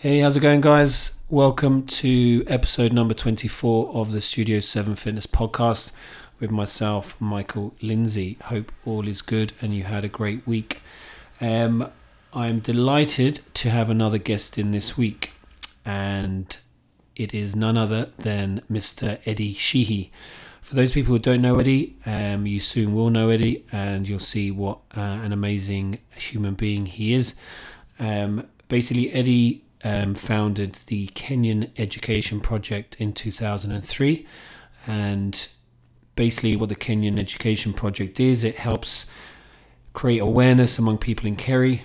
Hey, how's it going, guys? Welcome to episode number 24 of the Studio 7 Fitness podcast with myself, Michael Lindsay. Hope all is good and you had a great week. Um, I'm delighted to have another guest in this week, and it is none other than Mr. Eddie Sheehy. For those people who don't know Eddie, um, you soon will know Eddie, and you'll see what uh, an amazing human being he is. Um, basically, Eddie um, founded the Kenyan Education Project in 2003. And basically, what the Kenyan Education Project is, it helps create awareness among people in Kerry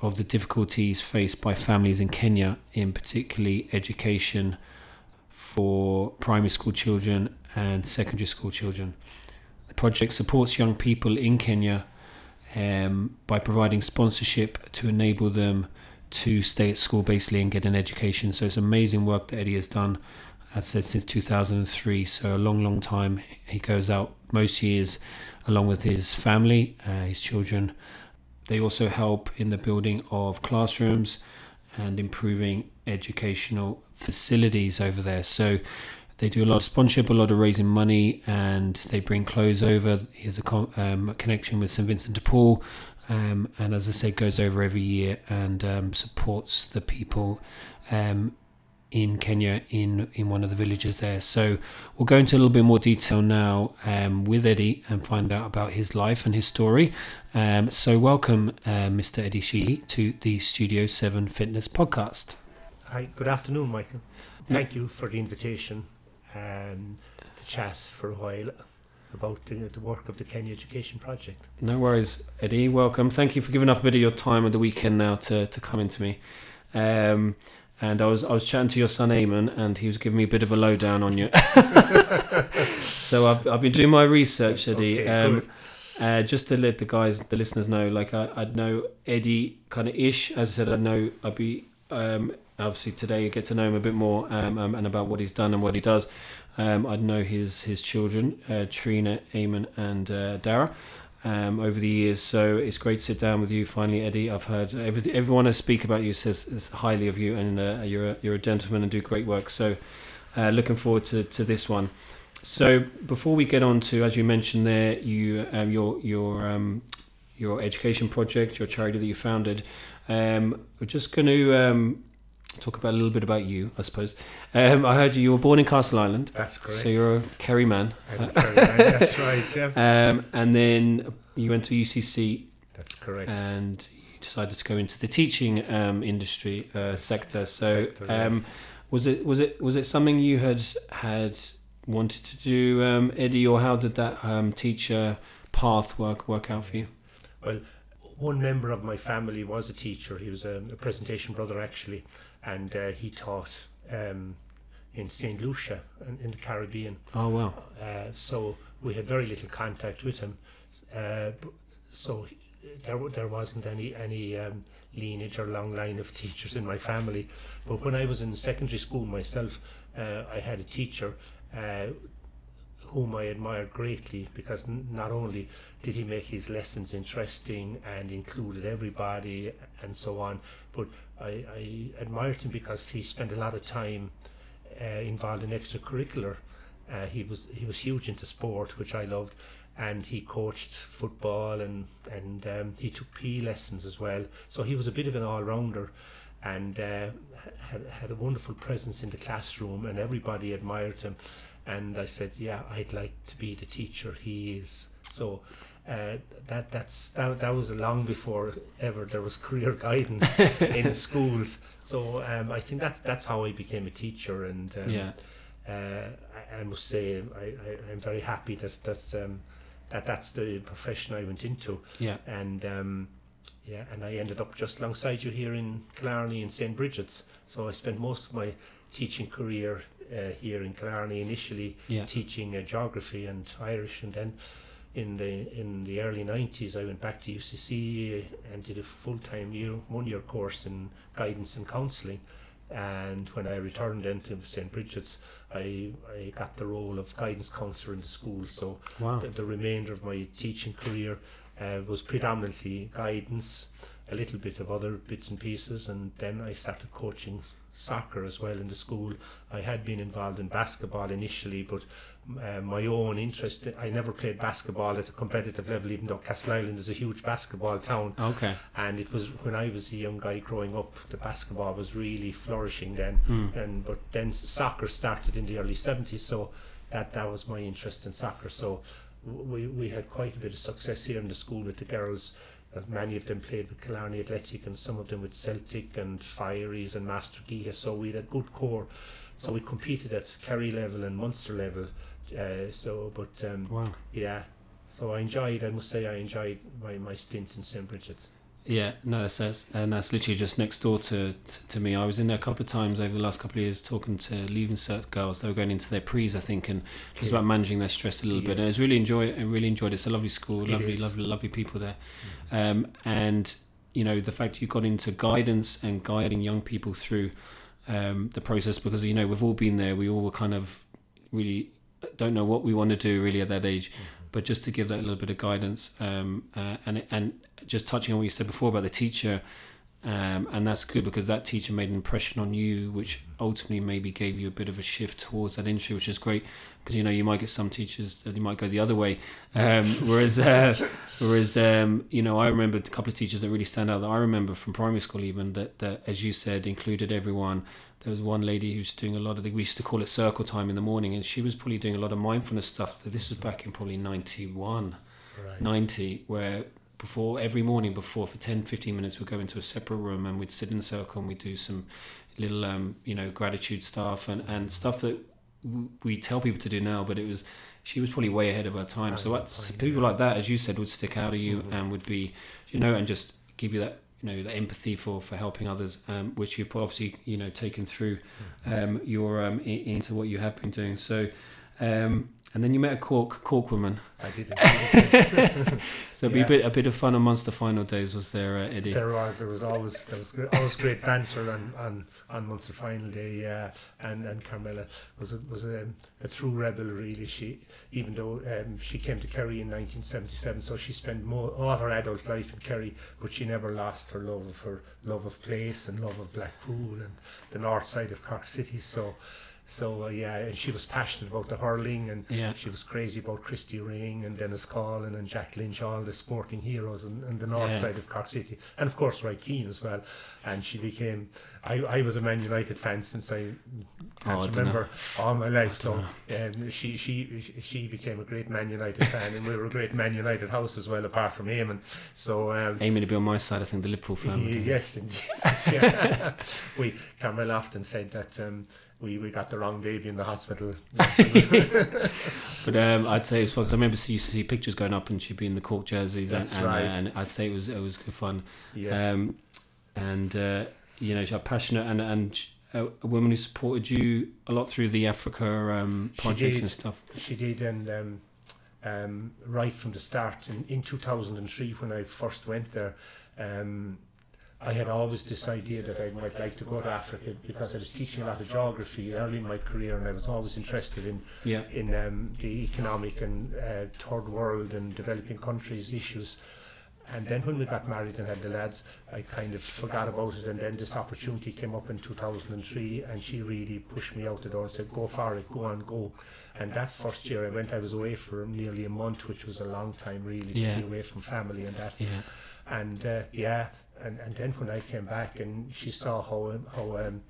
of the difficulties faced by families in Kenya, in particularly education for primary school children and secondary school children. The project supports young people in Kenya um, by providing sponsorship to enable them to stay at school basically and get an education. So it's amazing work that Eddie has done. As I said since 2003, so a long, long time. He goes out most years along with his family, uh, his children. They also help in the building of classrooms and improving educational facilities over there. So they do a lot of sponsorship, a lot of raising money, and they bring clothes over. He has a, um, a connection with St Vincent de Paul, um, and as I say, goes over every year and um, supports the people um, in Kenya in in one of the villages there. So we'll go into a little bit more detail now um, with Eddie and find out about his life and his story. Um, so welcome, uh, Mr. Eddie Sheehy, to the Studio Seven Fitness Podcast. Hi, good afternoon, Michael. Thank you for the invitation um, to chat for a while about the, the work of the Kenya Education Project. No worries, Eddie. Welcome. Thank you for giving up a bit of your time on the weekend now to, to come into me. Um, and I was I was chatting to your son Eamon, and he was giving me a bit of a lowdown on you. so I've, I've been doing my research, Eddie. Okay, um, uh, just to let the guys, the listeners know, like I, I'd know Eddie kind of ish. As I said, I know I'd be um, obviously today you get to know him a bit more um, um, and about what he's done and what he does. Um, I'd know his his children, uh, Trina, Eamon, and uh, Dara. Um, over the years, so it's great to sit down with you finally, Eddie. I've heard every, everyone I speak about you says, highly of you, and uh, you're a, you're a gentleman and do great work. So, uh, looking forward to, to this one. So, before we get on to, as you mentioned there, you um, your your um, your education project, your charity that you founded. Um, we're just going to um, talk about a little bit about you, I suppose. Um, I heard you, you were born in Castleisland, That's correct. so you're a Kerry man. I'm very right, That's right, yeah. Um, and then you went to UCC That's correct. and you decided to go into the teaching um, industry uh, sector. So, Sector, um, yes. was it was it was it something you had had wanted to do, um, Eddie, or how did that um, teacher path work work out for you? Well, one member of my family was a teacher. He was a, a presentation brother, actually, and uh, he taught um, in St. Lucia in, in the Caribbean. Oh wow, Uh, so we had very little contact with him. Uh, so he- there, there wasn't any any um, lineage or long line of teachers in my family. But when I was in secondary school myself, uh, I had a teacher uh, whom I admired greatly because n- not only did he make his lessons interesting and included everybody and so on, but I, I admired him because he spent a lot of time uh, involved in extracurricular. Uh, he was he was huge into sport, which I loved, and he coached football and and um, he took PE lessons as well. So he was a bit of an all rounder, and uh, had had a wonderful presence in the classroom, and everybody admired him. And I said, yeah, I'd like to be the teacher he is. So. Uh, that that's that, that was long before ever there was career guidance in schools. So um, I think that's that's how I became a teacher, and um, yeah, uh, I, I must say I, I, I'm very happy that that um, that that's the profession I went into, yeah. and um, yeah, and I ended up just alongside you here in Killarney in St Bridget's. So I spent most of my teaching career uh, here in Killarney initially Yeah. teaching uh, geography and Irish, and then in the in the early 90s I went back to UCC and did a full-time year one year course in guidance and counselling and when I returned then to St Bridget's I, I got the role of guidance counsellor in the school so Wow. the, the remainder of my teaching career uh, was predominantly guidance a little bit of other bits and pieces, and then I started coaching soccer as well in the school. I had been involved in basketball initially, but uh, my own interest, I never played basketball at a competitive level, even though Castleisland is a huge basketball town. Okay. And it was when I was a young guy growing up, the basketball was really flourishing then. Mm. And but then soccer started in the early 70s, so that that was my interest in soccer. So we we had quite a bit of success here in the school with the girls. Uh, many of them played with Killarney Athletic and some of them with Celtic and Fieries and Mastergeeha. So we had a good core. So we competed at Kerry level and Munster level. Uh, so, but um, Wow. yeah, so I enjoyed. I must say, I enjoyed my, my stint in St Bridget's. Yeah, no, that's, that's and that's literally just next door to, to to me. I was in there a couple of times over the last couple of years talking to leaving cert girls. They were going into their pre's, I think, and just Yeah. about managing their stress a little bit. And I was really enjoy. I really enjoyed it. It's a lovely school, lovely, lovely, lovely people there. Um, and you know the fact you got into guidance and guiding young people through um, the process because you know we've all been there. We all were kind of really don't know what we want to do really at that age, but just to give that a little bit of guidance um, uh, and and just touching on what you said before about the teacher. Um, and that's good because that teacher made an impression on you, which ultimately maybe gave you a bit of a shift towards that industry, which is great because you know you might get some teachers that you might go the other way. Um, whereas, uh, whereas um, you know, I remember a couple of teachers that really stand out. That I remember from primary school, even that, that as you said, included everyone. There was one lady who's doing a lot of the, we used to call it circle time in the morning, and she was probably doing a lot of mindfulness stuff. This was back in probably 91, Right. 90, where before every morning before for 10 15 minutes we'd go into a separate room and we'd sit in a circle and we'd do some little um, you know gratitude stuff and, and stuff that w- we tell people to do now but it was she was probably way ahead of her time so fine, people like that as you said would stick out of you Mhm. and would be you know and just give you that you know the empathy for for helping others um, which you've obviously you know taken through um, your um, into what you have been doing. So um, and then you met a cork cork woman I didn't. so it'd be Yeah. a bit a bit of fun on Munster final days, was there, uh, Eddie? There was, there was always, there was good, always great banter on on on Munster final day. Yeah, and and Carmela was a, was a, a true rebel. Really, she even though um, she came to Kerry in 1977, so she spent more all her adult life in Kerry, but she never lost her love of her love of place and love of Blackpool and the north side of Cork City. So. So uh, yeah, and she was passionate about the hurling, and Yeah. she was crazy about Christy Ring and Dennis Collin and Jack Lynch, all the sporting heroes in, in the north Yeah. side of Cork City, and of course Roy Keane as well. And she became, I, I was a Man United fan since I Oh, can't dunno. remember all my life. So um, she she she became a great Man United fan, and we were a great Man United house as well, apart from Eamon. So um, Aiming to be on my side, I think the Liverpool fan. would. Yes, indeed. we Carmel often said that um, we, we got the wrong baby in the hospital. But um, I'd say it was fun 'cause I remember used to see pictures going up and she'd be in the Cork jerseys, and, and, uh, right. and I'd say it was it was good fun. yes. Um, and uh, you know, she's passionate and and a, woman who supported you a lot through the Africa um, projects did. and stuff. She did, and um, um, right from the start in, in 2003 when I first went there, um, I had always this idea that I might like to go to Africa because I was teaching a lot of geography early in my career, and I was always interested in Yeah, in um, the economic and uh, third world and developing countries issues. And then when we got married and had the lads, I kind of forgot about it. And then this opportunity came up in 2003, and she really pushed me out the door and said, "Go for it, go on, go." And that first year I went, I was away for nearly a month, which was a long time really Yeah. to be away from family and that yeah, and uh, yeah, and, and then when I came back and she saw how how um,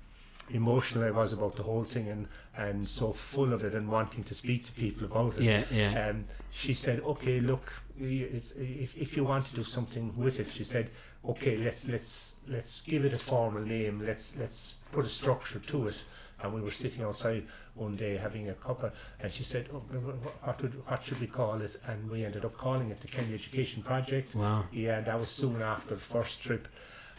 emotional I was about the whole thing and and so full of it and wanting to speak to people about it. yeah, yeah. Um, she said, "Okay, look, it's, if if you want to do something with it," she said, "Okay, let's let's let's give it a formal name. Let's let's put a structure to it." And we were sitting outside one day having a cuppa, and she said, oh, "What would what should we call it?" And we ended up calling it the Kenya Education Project. Wow. Yeah, that was soon after the first trip,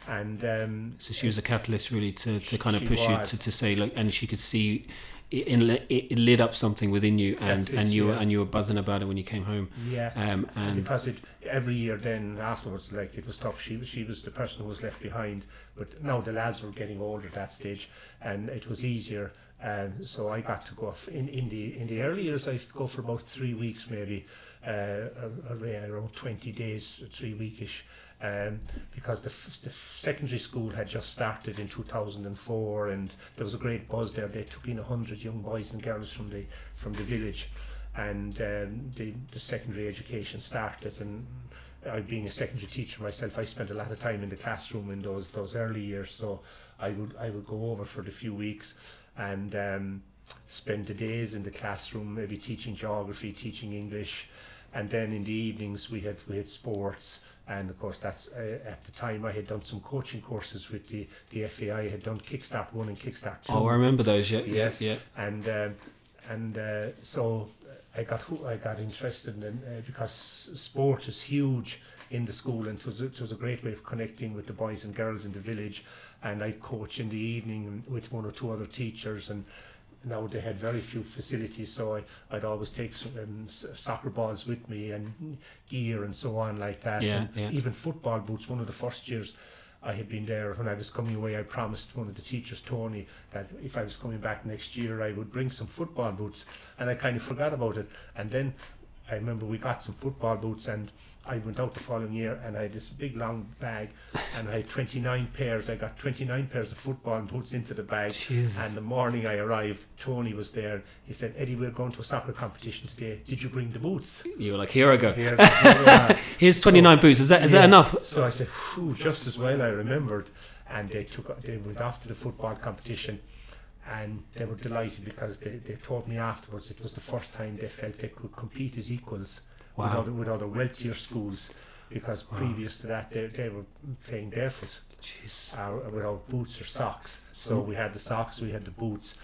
and um, So she was a catalyst really to, to kind of push you to, to say like, and she could see it, it, it lit up something within you, and, and you were and you were buzzing about it when you came home. yeah, Um, And because it every year then afterwards like it was tough. She was she was the person who was left behind but now the lads were getting older at that stage and it was easier. Um, so I got to go off in, in the in the early years I used to go for about three weeks maybe uh, ar- ar- around 20 days three weekish um, because the, f- the secondary school had just started in 2004 and there was a great buzz there. They took in 100 young boys and girls from the from the village and um, the, the secondary education started and I being a secondary teacher myself I spent a lot of time in the classroom in those those early years so I would I would go over for the few weeks and um, spend the days in the classroom maybe teaching geography teaching English and then in the evenings we had we had sports and of course that's uh, at the time I had done some coaching courses with the the FAI I had done Kickstart 1 and Kickstart 2 Oh, I remember those. Yeah, Yes. yeah, yeah. and um, and uh, so I got I got interested in uh, because sport is huge in the school and it was, a- it was a great way of connecting with the boys and girls in the village and I coach in the evening with one or two other teachers and now they had very few facilities so I, I'd always take some um, soccer balls with me and gear and so on like that Yeah, and yeah. even football boots one of the first years I had been there when I was coming away. I promised one of the teachers, Tony, that if I was coming back next year, I would bring some football boots, and I kind of forgot about it. And then I remember we got some football boots, and I went out the following year, and I had this big long bag, and I had 29 pairs. I got 29 pairs of football boots into the bag. Jesus. And the morning I arrived, Tony was there. He said, "Eddie, we're going to a soccer competition today. Did you bring the boots?" You were like, here I go. Here, yeah. Here's 29 boots. Is that is that enough? So I said, just as well I remembered. And they took they went off to the football competition and they were delighted because they, they told me afterwards it was the first time they felt they could compete as equals with, other, with other wealthier schools because previous to that they, they were playing barefoot Jeez. uh, without boots or socks. So we had the socks, we had the boots,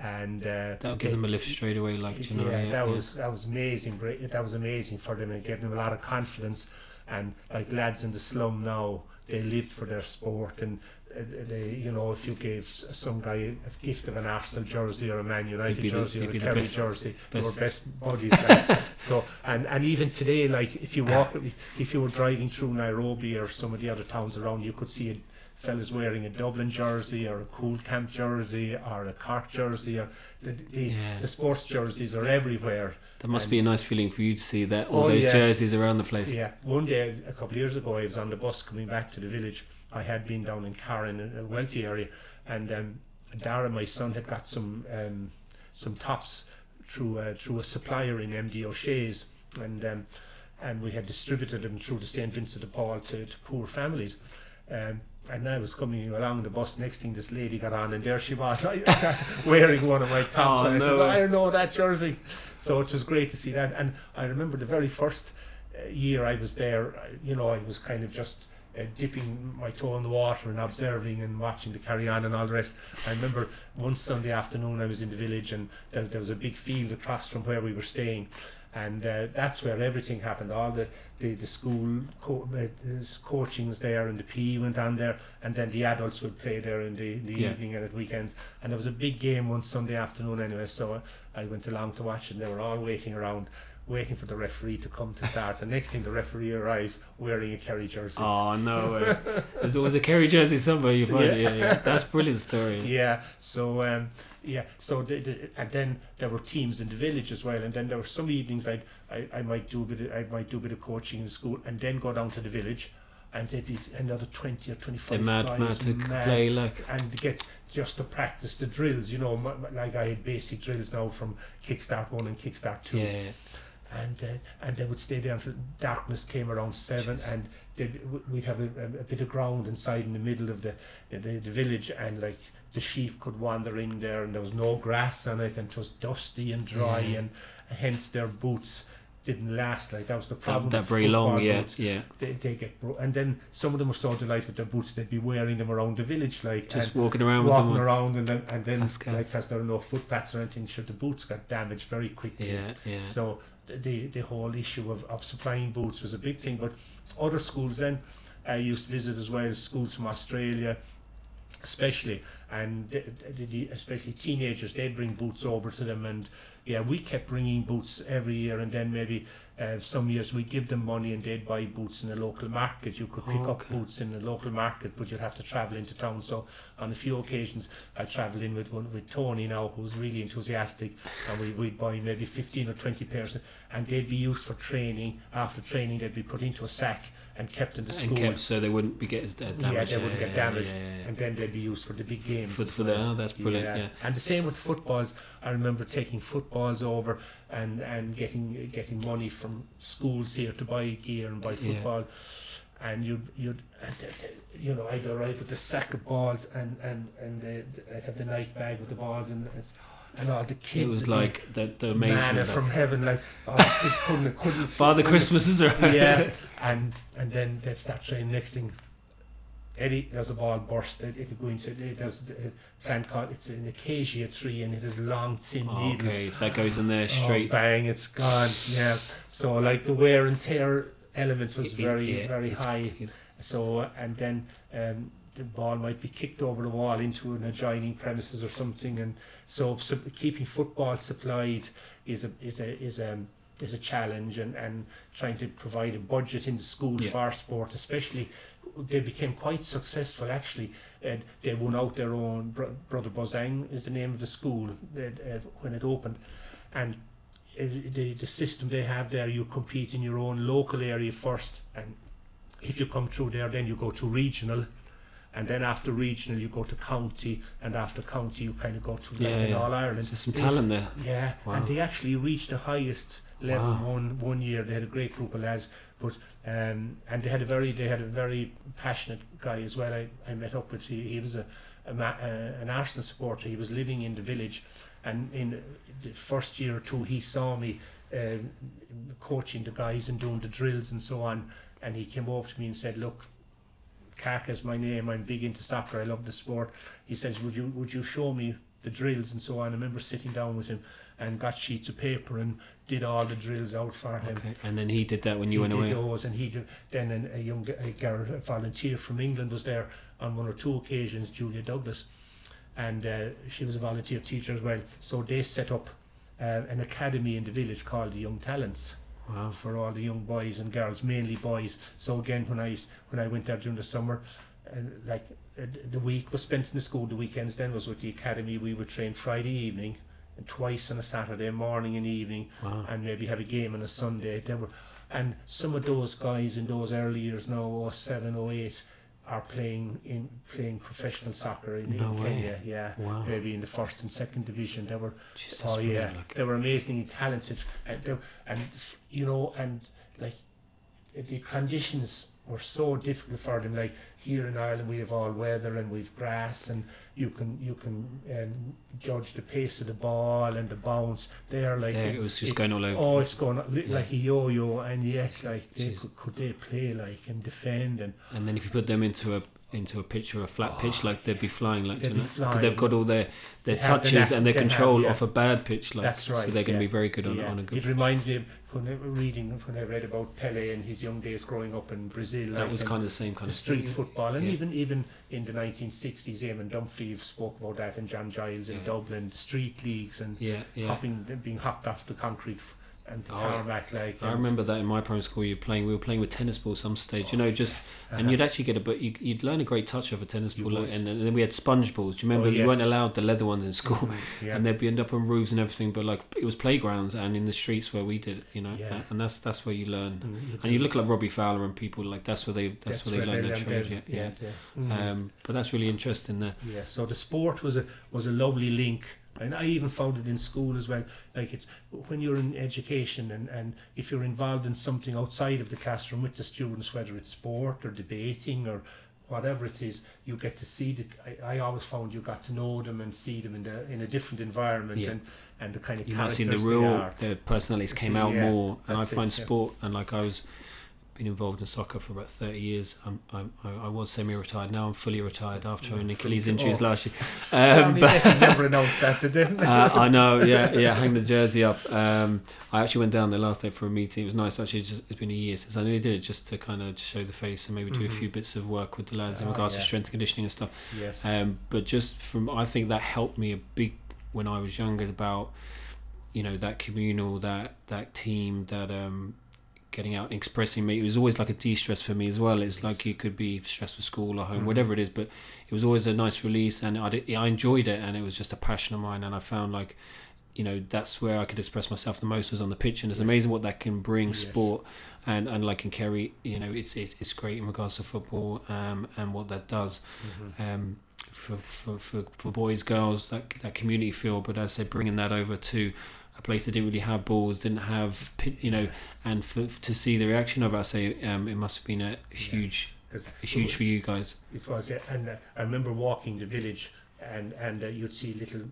and uh, That'll give they- them a lift straight away. Like, you know? yeah, that yeah. was that was amazing. That was amazing for them and gave them a lot of confidence. And like lads in the slum now, they lived for their sport. And they, you know, if you gave some guy a gift of an Arsenal jersey or a Man United the- jersey he'd or a the Kerry jersey, they were best. best buddies. like. so and and even today, like if you walk, if you were driving through Nairobi or some of the other towns around, you could see. A, Fellas wearing a Dublin jersey or a Cool Camp jersey or a Cork jersey or the, the, Yeah. the sports jerseys are everywhere. That must and- be a nice feeling for you to see that all Oh, those yeah. jerseys around the place. Yeah, one day a couple of years ago, I was on the bus coming back to the village. I had been down in Karen, in a wealthy area, and um, Dara, my son, had got some um, some tops through uh, through a supplier in MD O'Shea's, and um, and we had distributed them through the St Vincent de Paul to, to poor families. Um, and I was coming along the bus. Next thing, this lady got on, and there she was, wearing one of my tops. Oh, and I no said, "I know that jersey." So it was great to see that. And I remember the very first uh, year I was there, you know, I was kind of just uh, dipping my toe in the water and observing and watching the carry on and all the rest. I remember one Sunday afternoon I was in the village and there, there was a big field across from where we were staying. And uh, that's where everything happened. All the, the, the school co- uh, the coachings there and the PE went on there. And then the adults would play there in the, the Yeah. evening and at weekends. And there was a big game one Sunday afternoon anyway. So I went along to watch and they were all waiting around waiting for the referee to come to start. The next thing, the referee arrives wearing a Kerry jersey. Oh no way! There's always a Kerry jersey somewhere you find it. Yeah, yeah. That's a brilliant story. Yeah. So um, yeah. So the, the, and then there were teams in the village as well. And then there were some evenings I'd, I I might do a bit of, I might do a bit of coaching in school and then go down to the village. And there'd be another twenty or twenty They're mad, guys mad mad play like. and get just to practice the drills. You know, like I had basic drills now from Kickstart One and Kickstart Two. Yeah, yeah. And uh, and they would stay there until darkness came around seven, Jeez. and they'd, we'd have a, a, bit of ground inside in the middle of the, the the village, and like the sheep could wander in there, and there was no grass on it, and it was dusty and dry, Yeah. and hence their boots didn't last. Like that was the problem. That, that very long. Yeah, boots. yeah. They, they get bro- and then some of them were so delighted with their boots they'd be wearing them around the village like Just walking around with them. around and then and then That's like as there are no footpaths or anything sure the boots got damaged very quickly Yeah, yeah. so the the whole issue of, of supplying boots was a big thing. But other schools then I used to visit as well, schools from Australia, especially, and the, the, the, especially teenagers, they'd bring boots over to them, and yeah, we kept bringing boots every year, and then maybe uh, some years we'd give them money and they'd buy boots in the local market. You could pick Oh, up boots in the local market, but you'd have to travel into town. So on a few occasions, I travelled in with one with Tony now, who's really enthusiastic, and we, we'd buy maybe 15 or 20 pairs, and they'd be used for training. After training, they'd be put into a sack and kept in the school. and kept so they wouldn't be getting uh, damaged. Yeah, they wouldn't get damaged, yeah, yeah, and then they'd be used for the big games. For, for the oh, that's brilliant. Yeah. And the same with footballs. I remember taking footballs over and, and getting getting money from schools here to buy gear and buy football. And you'd, you'd and th- th- you know, I'd arrive with the sack of balls and, and, and the, the- I'd have the night bag with the balls and, it's- and all the kids. It was like the the manna amazement. from heaven, like, oh, kids couldn't, couldn't Father Christmas is around. yeah, and and then they start training. Next thing, Eddie, there's a ball burst. It, it'll go into it. There's a plant called it's an acacia tree, and it has long thin Oh, needles. okay, if that goes in there Oh, straight. bang! It's gone. Yeah. So like the wear and tear element was it- it- very yeah, very high. So and then um, the ball might be kicked over the wall into an adjoining premises or something, and so, so keeping football supplied is a is a is a is a challenge, and, and trying to provide a budget in the school Yeah. for sport, especially. They became quite successful actually. And they won out their own. Bro- Brother Beausang is the name of the school that, uh, when it opened, and the the system they have there, you compete in your own local area first, and if you come through there, then you go to regional, and then after regional you go to county, and after county you kind of go to like Yeah, in yeah. All Ireland. There's some talent there. Yeah, Wow. and they actually reached the highest level Wow. one one year. They had a great group of lads, but um, and they had a very they had a very passionate guy as well. I, I met up with he, he was a, a ma- uh, an Arsenal supporter. He was living in the village, and in the first year or two he saw me um, coaching the guys and doing the drills and so on. And he came over to me and said, "Look, Kaka is my name. I'm big into soccer. I love the sport." He says, "Would you would you show me the drills and so on?" I remember sitting down with him and got sheets of paper and did all the drills out for him. Okay, and then he did that when you he went did away. those, and he did, then a young a girl, a volunteer from England, was there on one or two occasions. Julia Douglas, and uh, she was a volunteer teacher as well. So they set up uh, an academy in the village called the Young Talents Wow. for all the young boys and girls, mainly boys. So again, when I when I went there during the summer, uh, like uh, the week was spent in the school. The weekends then was with the academy. We would train Friday evening and twice on a Saturday morning and evening, Wow. and maybe have a game on a Sunday. There were, and some of those guys in those early years now, 07, 08, are playing in playing professional soccer in, No in. Kenya. Yeah, Wow. maybe in the first and second division. They were Jeez, oh yeah, they were amazingly talented, and they, and you know, and like the conditions were so difficult for them. Like here in Ireland, we have all weather and we've grass, and you can you can um, judge the pace of the ball and the bounce. There, like There, it was just it- going all over. Oh, it's going li- Yeah. like a yo-yo, and yet, like, they Jeez. could, could they play like and defend and And then if you put them into a into a pitch or a flat pitch, like they'd be flying, like because they've got all their their touches and their they have, control yeah. off a bad pitch, like That's right, so they're going to yeah. be very good on, yeah. on a good. It reminds me of when I reading when I read about Pele and his young days growing up in Brazil. that like, was kind of the same kind of street thing. football, and Yeah. even even in the 1960s, Eamon Dunphy spoke about that, and John Giles in. Dublin, street leagues and Yeah, yeah. hopping, being hopped off the concrete f- and the Oh. Like I remember that in my primary school. You were playing. We were playing with tennis balls some stage. You know, just and Uh-huh. you'd actually get a but you, you'd learn a great touch of a tennis ball. like, and, and then we had sponge balls. Do you remember? Oh, You weren't allowed the leather ones in school, Mhm, yeah. and they'd be end up on roofs and everything. But like it was playgrounds and in the streets where we did. You know, Yeah. and that's that's where you learn. And you And you look like Robbie Fowler and people like that's where they that's, where they learn their trade. Yeah, yeah. yeah. Mhm. Um, but that's really interesting there. Yeah, so the sport was a was a lovely link, and I even found it in school as well. Like it's when you're in education and and if you're involved in something outside of the classroom with the students, whether it's sport or debating or whatever it is, you get to see the. I, I always found you got to know them and see them in the in a different environment Yeah. and and the kind of You might see the real their personalities came out Yeah, more, and I that's it, find yeah. sport and like I was been involved in soccer for about 30 years. I'm, I'm, I was semi-retired. Now I'm fully retired after an Achilles injuries last year. Um, but, never announced that to them. uh, I know, yeah, yeah. Hang the jersey up. Um, I actually went down there last day for a meeting. It was nice. Actually, just, it's been a year since I nearly did it, just to kind of show the face and maybe do mm-hmm. a few bits of work with the lads in oh, regards yeah. to strength and conditioning and stuff. Yes. Um, but just from, I think that helped me a big when I was younger about, you know, that communal, that that team, that um, getting out and expressing me. It was always like a de-stress for me as well. It's like you could be stressed with school or home, mm-hmm. whatever it is, but it was always a nice release, and I did, I enjoyed it, and it was just a passion of mine, and I found like. You know that's where I could express myself the most was on the pitch, and it's yes. amazing what that can bring yes. sport, and and like in Kerry, you know, it's it's, it's great in regards to football, um, and what that does, mm-hmm. um, for, for, for, for boys, girls, that that community feel. But as I said, bringing that over to a place that didn't really have balls, didn't have you know, and for, to see the reaction of us, say um, it must have been a huge, yeah. huge for you guys. It was, yeah. and uh, I remember walking the village, and and uh, you'd see little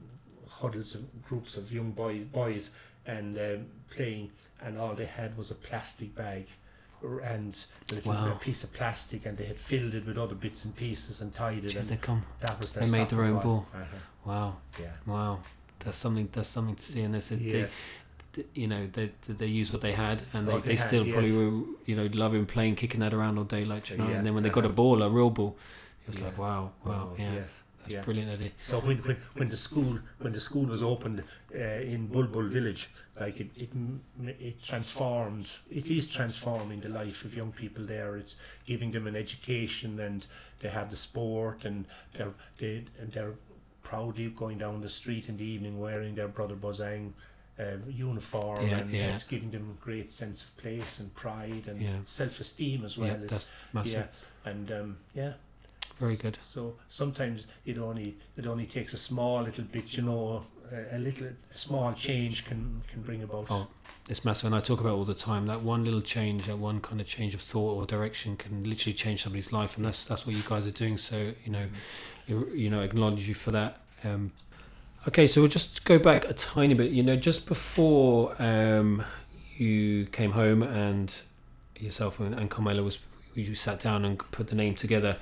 huddles of groups of young boys, boys, and um, playing, and all they had was a plastic bag and a wow. piece of plastic, and they had filled it with other bits and pieces and tied it. Jeez, and they come. That was they made their own ball. Uh-huh. Wow. Yeah. Wow that's something that's something to see and they said yes. they, you know they they use what they had and they, they, they had, still yes. probably were you know loving playing kicking that around all day like you know yeah. and then when they got a ball a real ball it was yeah. like wow wow oh, yeah yes. That's yeah. brilliant idea. So when, when, when the school when the school was opened uh, in Bulbul village, like it, it it transformed. It is transforming the life of young people there. It's giving them an education, and they have the sport, and they're they and they're proudly going down the street in the evening wearing their Brother Beausang uh, uniform yeah, and yeah. it's giving them a great sense of place and pride and yeah. self-esteem as well yeah, as, that's massive. yeah and um, yeah very good so sometimes it only it only takes a small little bit you know a, a little a small change can can bring about oh it's massive and I talk about all the time that one little change that one kind of change of thought or direction can literally change somebody's life and that's that's what you guys are doing so you know mm-hmm you, know acknowledge you for that. Um, okay, so we'll just go back a tiny bit. You know, just before um, you came home and yourself and, and Carmela was you sat down and put the name together.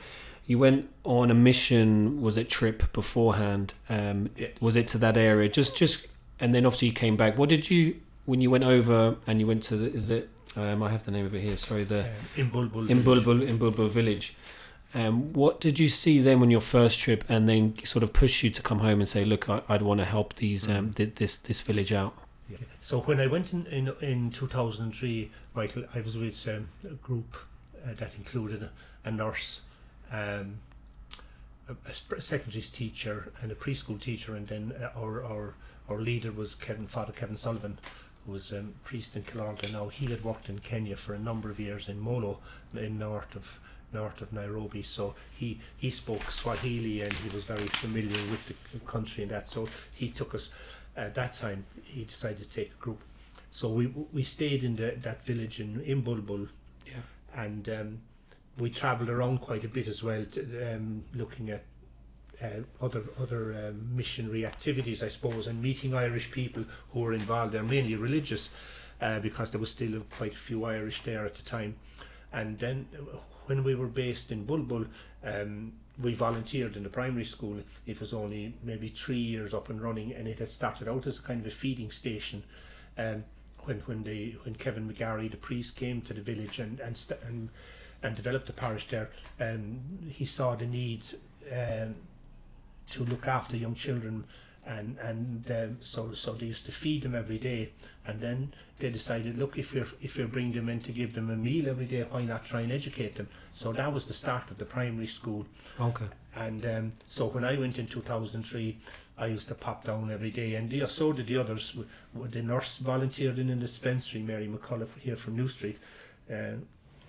You went on a mission. Was it trip beforehand? Um, yeah. Was it to that area? Just just and then obviously you came back. What did you when you went over and you went to the, is it um, I have the name of it here. Sorry, the um, in Bulbul in Bulbul in Bulbul village. Um, what did you see then on your first trip, and then sort of push you to come home and say, "Look, I, would want to help these um, mm. th- this this village out." Yeah. So when I went in in, in 2003, Michael, I was with um, a group uh, that included a, a nurse, um, a, a secondary teacher, and a preschool teacher, and then uh, our our our leader was Kevin Father Kevin Sullivan, who was a um, priest in Killorglin. Now he had worked in Kenya for a number of years in Molo, in north of north of Nairobi. So he, he spoke Swahili and he was very familiar with the country and that. So he took us at that time. He decided to take a group. So we we stayed in the, that village in in Bulbul, yeah. and um, we travelled around quite a bit as well, to, um, looking at uh, other other um, missionary activities, I suppose, and meeting Irish people who were involved. They're mainly religious, uh, because there was still quite a few Irish there at the time. And then when we were based in Bulbul, um, we volunteered in the primary school. It was only maybe three years up and running, and it had started out as a kind of a feeding station. Um, when when the when Kevin McGarry, the priest, came to the village and and st- and, and developed the parish there, um, he saw the need um, to look after young children and and um, so so they used to feed them every day. And then they decided look if you're if you're bringing them in to give them a meal every day why not try and educate them? So that was the start of the primary school. Okay. And um, so when I went in 2003 I used to pop down every day. And the, so did the others. The nurse volunteered in the dispensary Mary McCullough here from New Street. Uh,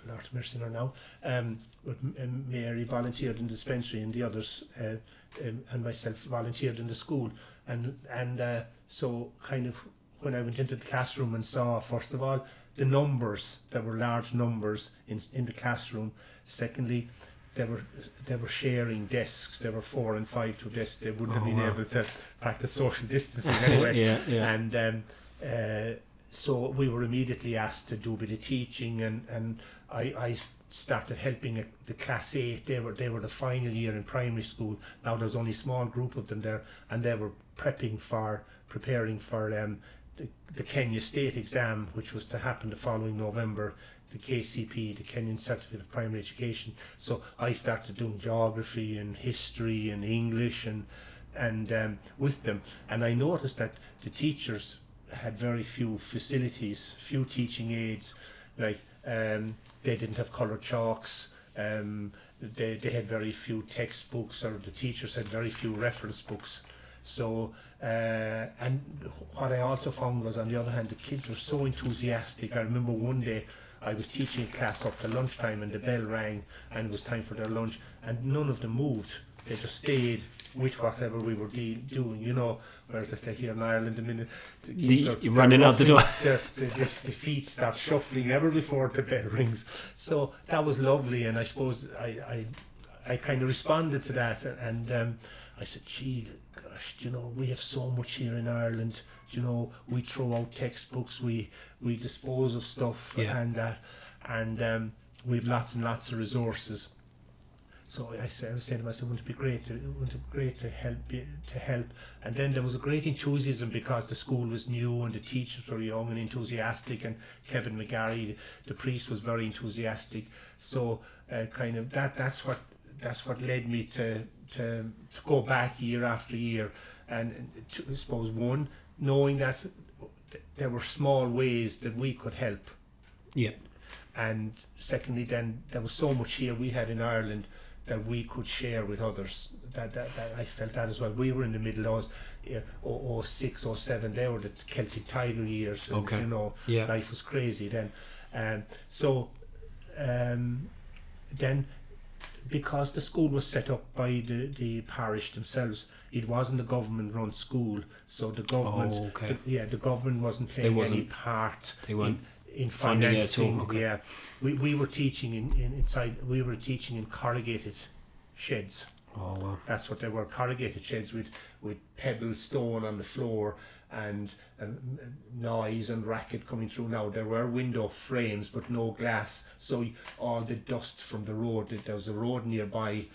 Lord mercy her now. Um, but um, Mary volunteered in the dispensary and the others uh, um, and myself volunteered in the school. And and uh, so kind of when I went into the classroom and saw first of all the numbers there were large numbers in in the classroom. Secondly they were they were sharing desks. There were four and five to desks they wouldn't oh, have been wow. able to practice social distancing anyway. Yeah, yeah. and um, uh, so we were immediately asked to do a bit of teaching, and and I I started helping the class eight. They were they were the final year in primary school. Now there's only a small group of them there, and they were prepping for preparing for um, the, the Kenya State exam, which was to happen the following November. The KCP, the Kenyan Certificate of Primary Education. So I started doing geography and history and English and and um, with them, and I noticed that the teachers had very few facilities, few teaching aids, like um, they didn't have coloured chalks. Um, they, they had very few textbooks, or the teachers had very few reference books. So, uh, and what I also found was, on the other hand, the kids were so enthusiastic. I remember one day I was teaching a class up to lunchtime, and the bell rang, and it was time for their lunch, and none of them moved. They just stayed with whatever we were de- doing, you know. Whereas I say here in Ireland, the minute the kids The- are, you're running out the door. roughly- their, the, feet start shuffling ever before the bell rings. So that was lovely, and I suppose I I, I kind of responded to that, and um, I said, "Gee, gosh, you know, we have so much here in Ireland. You know, we throw out textbooks, we we dispose of stuff, Yeah. and that, and um, we've lots and lots of resources." So I, said, I was saying to myself, wouldn't it be great to, wouldn't it be great to help, be- to help? And then there was a great enthusiasm because the school was new and the teachers were young and enthusiastic, and Kevin McGarry, the priest, was very enthusiastic. So uh, kind of that that's what that's what led me to to, to go back year after year, and to, I suppose one knowing that there were small ways that we could help Yeah. and secondly then there was so much here we had in Ireland that we could share with others that, that, that I felt that as well we were in the middle of oh, 06 07 they were the Celtic Tiger years and, Okay. you know Yeah. life was crazy then um, so um, then because the school was set up by the, the parish themselves it wasn't a government run school so the government Oh, okay. the- yeah the government wasn't playing any wasn't- part They weren't in funding at all, financing. okay. Yeah, we, we were teaching in, in inside. We were teaching in corrugated sheds. Oh wow. That's what they were corrugated sheds with with pebble stone on the floor and, and noise and racket coming through. Now there were window frames but no glass, so all the dust from the road. There was a road nearby,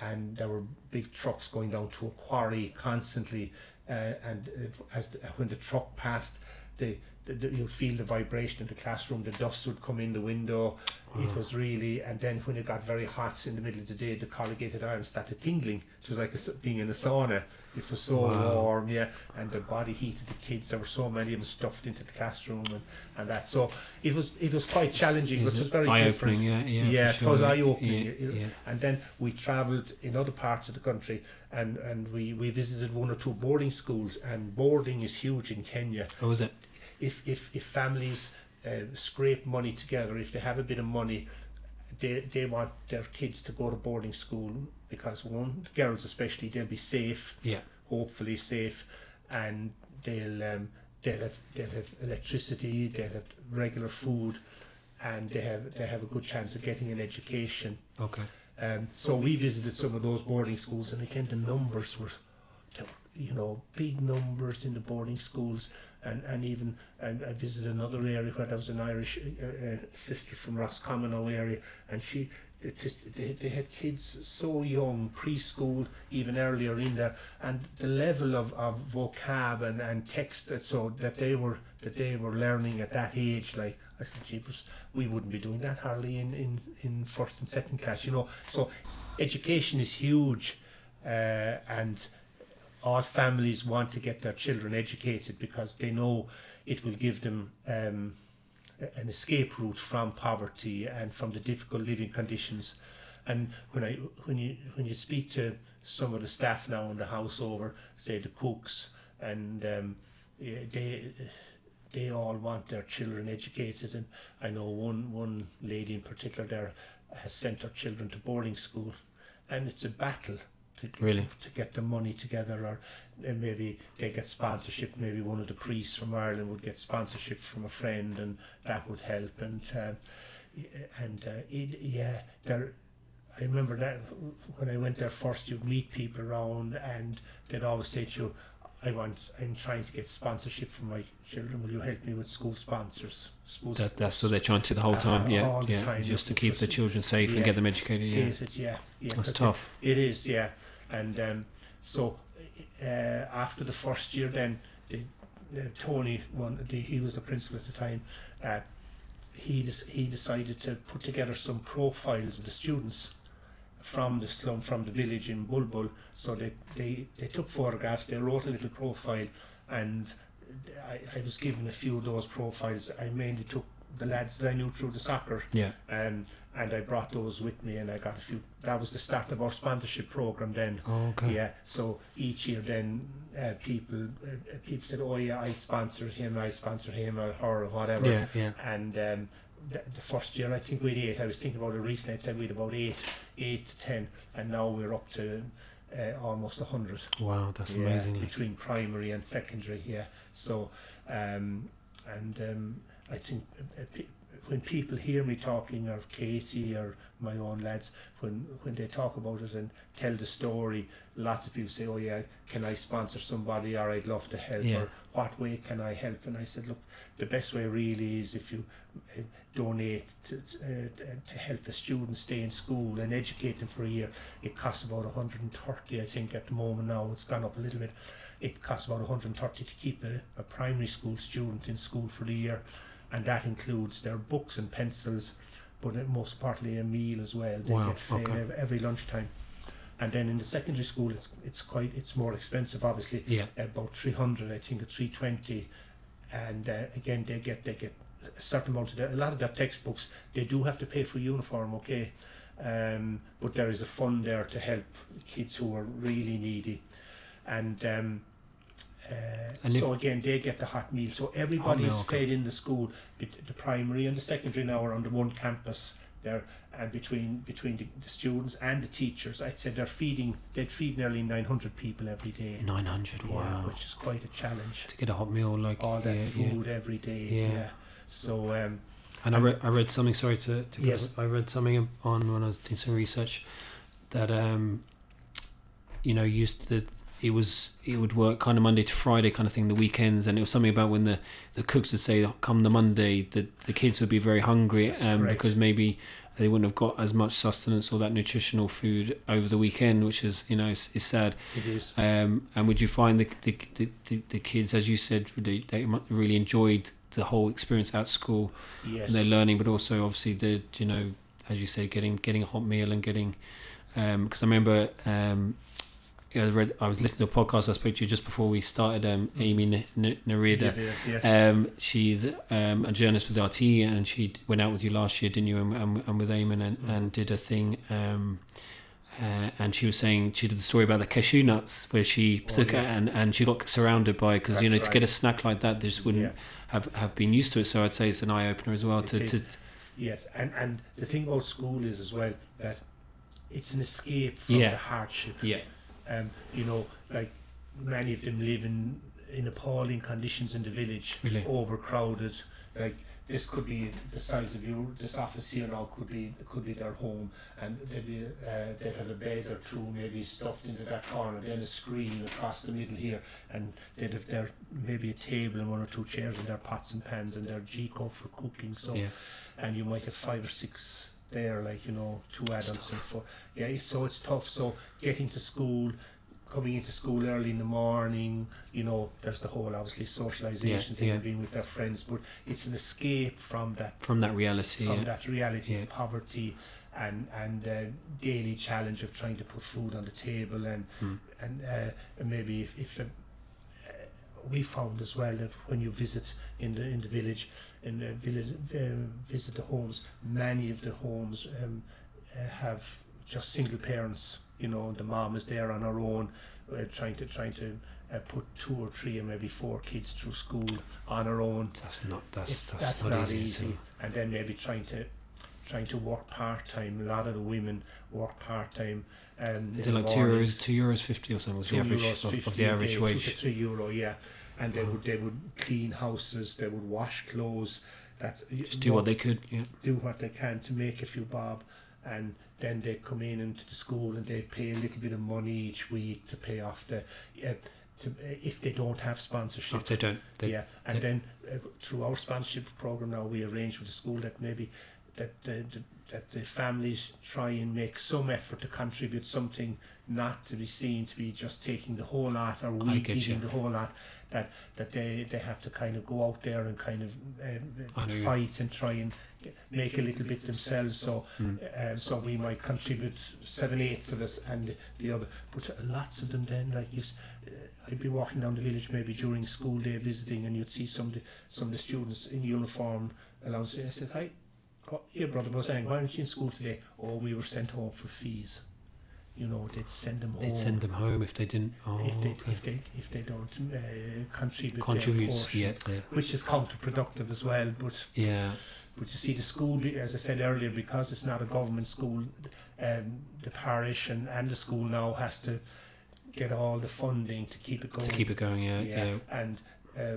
and there were big trucks going down to a quarry constantly. Uh, and uh, as the, when the truck passed, the, the, the you'll feel the vibration in the classroom. The dust would come in the window. It was really, and then when it got very hot in the middle of the day, the corrugated iron started tingling. It was like a being in a sauna. It was so Wow. warm, yeah, and the body heat of the kids. There were so many of them stuffed into the classroom and, and that. So it was it was quite challenging, but Is it was very different. Yeah, yeah. Yeah, for it was eye-opening. Yeah, yeah. And then we travelled in other parts of the country, and and we we visited one or two boarding schools. And boarding is huge in Kenya Oh, was it? If if if families uh, scrape money together, if they have a bit of money, they they want their kids to go to boarding school because one, girls especially, they'll be safe, Yeah. hopefully safe, and they'll um, they'll have they'll have electricity, they'll have regular food, and they have they have a good chance of getting an education. Okay. Um, so we visited some of those boarding schools, and again the numbers were, were, you know, big numbers in the boarding schools, and and even and I visited another area where there was an Irish uh, uh, sister from Roscommon area, and she. They, they had kids so young, preschool, even earlier in there, and the level of, of vocab and, and text that so that they were that they were learning at that age, like I said, jeepers, we wouldn't be doing that hardly in, in, in first and second class, you know. So education is huge, uh, and all families want to get their children educated because they know it will give them um, an escape route from poverty and from the difficult living conditions. And when I when you when you speak to some of the staff now in the house over, say the cooks, and um, they they all want their children educated. And I know one one lady in particular there has sent her children to boarding school, and it's a battle to Really? to get the money together, or uh, maybe they get sponsorship. Maybe one of the priests from Ireland would get sponsorship from a friend, and that would help. And um, and uh, it, yeah, there. I remember that when I went there first, you'd meet people around, and they'd always say to you, I want. I'm trying to get sponsorship for my children. Will you help me with school sponsors? School That, that's what they're trying to the whole time. Uh, yeah, yeah. time, Just to keep the children safe Yeah. and get them educated. Yeah, it? Yeah, yeah. that's 'cause tough. It is, yeah. And um, so uh, after the first year, then the, Tony, one, the, he was the principal at the time. Uh, he des- he decided to put together some profiles of the students from the slum, from the village in Bulbul. So they, they, they took photographs, they wrote a little profile, and I, I was given a few of those profiles. I mainly took the lads that I knew through the soccer Yeah, um, and I brought those with me and I got a few that was the start of our sponsorship program then oh, okay. yeah so each year then uh, people uh, people said oh yeah I sponsored him I sponsored him or her or whatever Yeah, yeah. and um, the, the first year I think we had eight I was thinking about it recently I said we had about eight eight to ten and now we're up to uh, almost a hundred Wow, that's yeah, amazing. between primary and secondary. Yeah, so um, and um, I think uh, uh, when people hear me talking, or Katie, or my own lads, when when they talk about it and tell the story, lots of people say, "Oh yeah, can I sponsor somebody?" or "I'd love to help," Yeah. or "What way can I help?" And I said, "Look, the best way really is if you uh, donate to, uh, to help a student stay in school and educate them for a year. It costs about 130, I think, at the moment now. It's gone up a little bit. It costs about 130 to keep a, a primary school student in school for the year, and that includes their books and pencils, but most partly a meal as well. They Wow, get fed okay. every lunchtime. And then in the secondary school, it's it's quite it's more expensive, obviously Yeah, about 300 I think it's 320 and uh, again they get they get a certain amount of their, a lot of their textbooks they do have to pay for uniform okay um, but there is a fund there to help kids who are really needy and um, uh, And so again they get the hot meal so everybody meal, is okay. fed in the school the primary and the secondary now are on the one campus there and between between the, the students and the teachers I'd say they're feeding they'd feed nearly 900 people every day 900. yeah, Wow. which is quite a challenge. To get a hot meal like All that yeah, food every day. Yeah. Yeah. So um, And I read, I read something. Sorry to, to Yes. I read something on when I was doing some research that um, you know, used to it was it would work kind of Monday to Friday kind of thing, the weekends, and it was something about when the, the cooks would say, "Come the Monday," that the kids would be very hungry, um, because maybe they wouldn't have got as much sustenance or that nutritional food over the weekend, which is you know is, is sad. it is. Um, and would you find the the, the, the, the kids, as you said, they, they really enjoyed the whole experience at school Yes. and they're learning, but also obviously the you know as you say, getting getting a hot meal and getting because I remember um, I read I was listening to a podcast I spoke to you just before we started. Um, Amy N- N- Narida. Yeah, yes. Um, she's um, a journalist with RT, and she went out with you last year, didn't you? And, and, and with Eamon, and, and did a thing. Um, uh, and she was saying she did the story about the cashew nuts, where she Oh, took yes. it and, and she got surrounded by because you know That's to get a snack like that, they just wouldn't yeah. have, have been used to it. So I'd say it's an eye opener as well. It To, is. to Yes. And and the thing about school is as well that it's an escape from Yeah. the hardship. yeah, Um, you know, like many of them live in in appalling conditions in the village. really. overcrowded. Like this could be the size of your this office here now could be could be their home, and they'd be uh, they'd have a bed or two maybe stuffed into that corner, then a screen across the middle here, and they'd have their maybe a table and one or two chairs and their pots and pans and their jiko for cooking. So Yeah. and you might have five or six there, like you know, two adults and four. Yeah, it's- so it's tough. So getting to school, coming into school early in the morning, you know, there's the whole obviously socialization Yeah, thing yeah. and being with their friends, but it's an escape from that From that reality. from yeah. that reality of poverty and and uh, daily challenge of trying to put food on the table and Hmm. and, uh, and maybe if, if uh, we found as well that when you visit in the in the village in the village um, visit the homes many of the homes um, uh, have just single parents you know the mom is there on her own uh, trying to trying to uh, put two or three or maybe four kids through school on her own That's not that's that's, that's, not, easy. easy. And then maybe trying to trying to work part time. A lot of the women work part time. Um, Is it like two euros, two euros fifty or something? Was the average euros of, of 50 the average day, two to three euro, yeah. And they would they would clean houses. They would wash clothes. That's Just do what they could. Yeah. do what they can to make a few bob, and then they come in into the school and they pay a little bit of money each week to pay off the. Uh, to if they don't have sponsorship. If they don't, they, yeah, and they- then uh, through our sponsorship program now, we arrange with the school that maybe that the, the that the families try and make some effort to contribute something, not to be seen to be just taking the whole lot or we you. the whole lot. That that they, they have to kind of go out there and kind of uh, you- fight and try and make a little bit themselves. So Mm. uh, so we might contribute seven eighths of it and the other. But lots of them then like you. Uh, I'd be walking down the village maybe during school day visiting, and you'd see some of the, some of the students in uniform along. I said, "Hi, oh, brother was saying, why aren't you in school today?" Oh, we were sent home for fees. You know, they'd send them home. they'd send them home if they didn't. Oh, if they okay. if they if they don't uh, contribute portion, yeah, they- which is counterproductive as well. But yeah. but you see, the school, as I said earlier, because it's not a government school, um, the parish and, and the school now has to get all the funding to keep it going. To keep it going, yeah, yeah. And uh,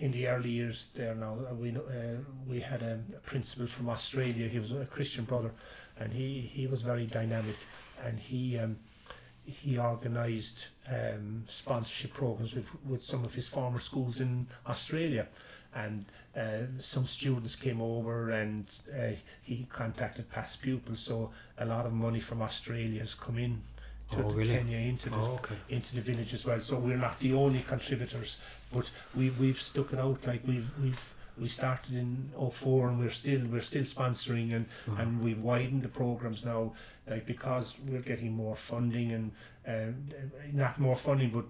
in the early years there now, uh, we uh, we had a, a principal from Australia. He was a Christian brother, and he, he was very dynamic, and he um, he organised um, sponsorship programs with, with some of his former schools in Australia. And uh, some students came over and uh, he contacted past pupils. So a lot of money from Australia has come in to Oh, really? Kenya into the, Oh, okay. into the village as well. So we're not the only contributors, but we we've stuck it out. Like we've we've we started in 04 and we're still we're still sponsoring and and we've widened the programs now like because we're getting more funding and uh, not more funding but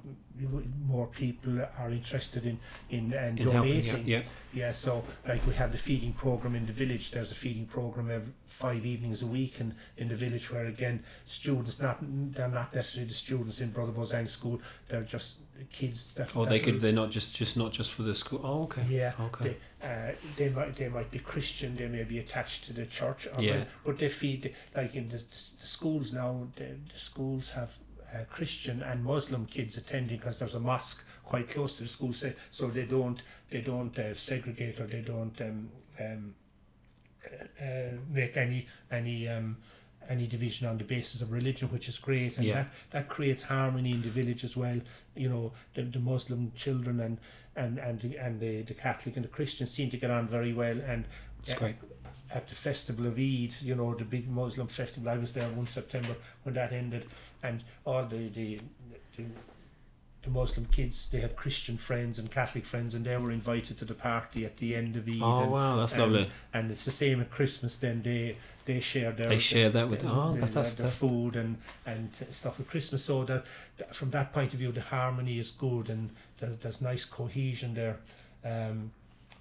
more people are interested in in, and In helping, yeah, donating yeah. yeah, so like we have the feeding program in the village. There's a feeding program every five evenings a week and in the village where again students not they're not necessarily the students in Brother Beausang school. They're just kids that. Oh, that they could. They're not just just not just for the school. Oh, okay. Yeah. Okay. They, uh, they might they might be Christian. They may be attached to the church. Or Yeah. but, but they feed like in the, the schools now. The, the schools have uh, Christian and Muslim kids attending because there's a mosque quite close to the school. So, so they don't they don't uh, segregate or they don't um, um, uh, uh, make any any um, any division on the basis of religion, which is great, and Yeah. that, that creates harmony in the village as well. You know, the, the Muslim children and and and the, and the, the Catholic and the Christians seem to get on very well. And It's great. at the festival of Eid, you know, the big Muslim festival. I was there one September when that ended, and all the the, the the Muslim kids they had Christian friends and Catholic friends, and they were invited to the party at the end of Eid. Oh and, wow, that's and- lovely. and it's the same at Christmas. Then they they share their They share that with. the- Oh, the- that's that's their that's. food and and stuff at Christmas. So that, that from that point of view, the harmony is good and there's, there's nice cohesion there. Um,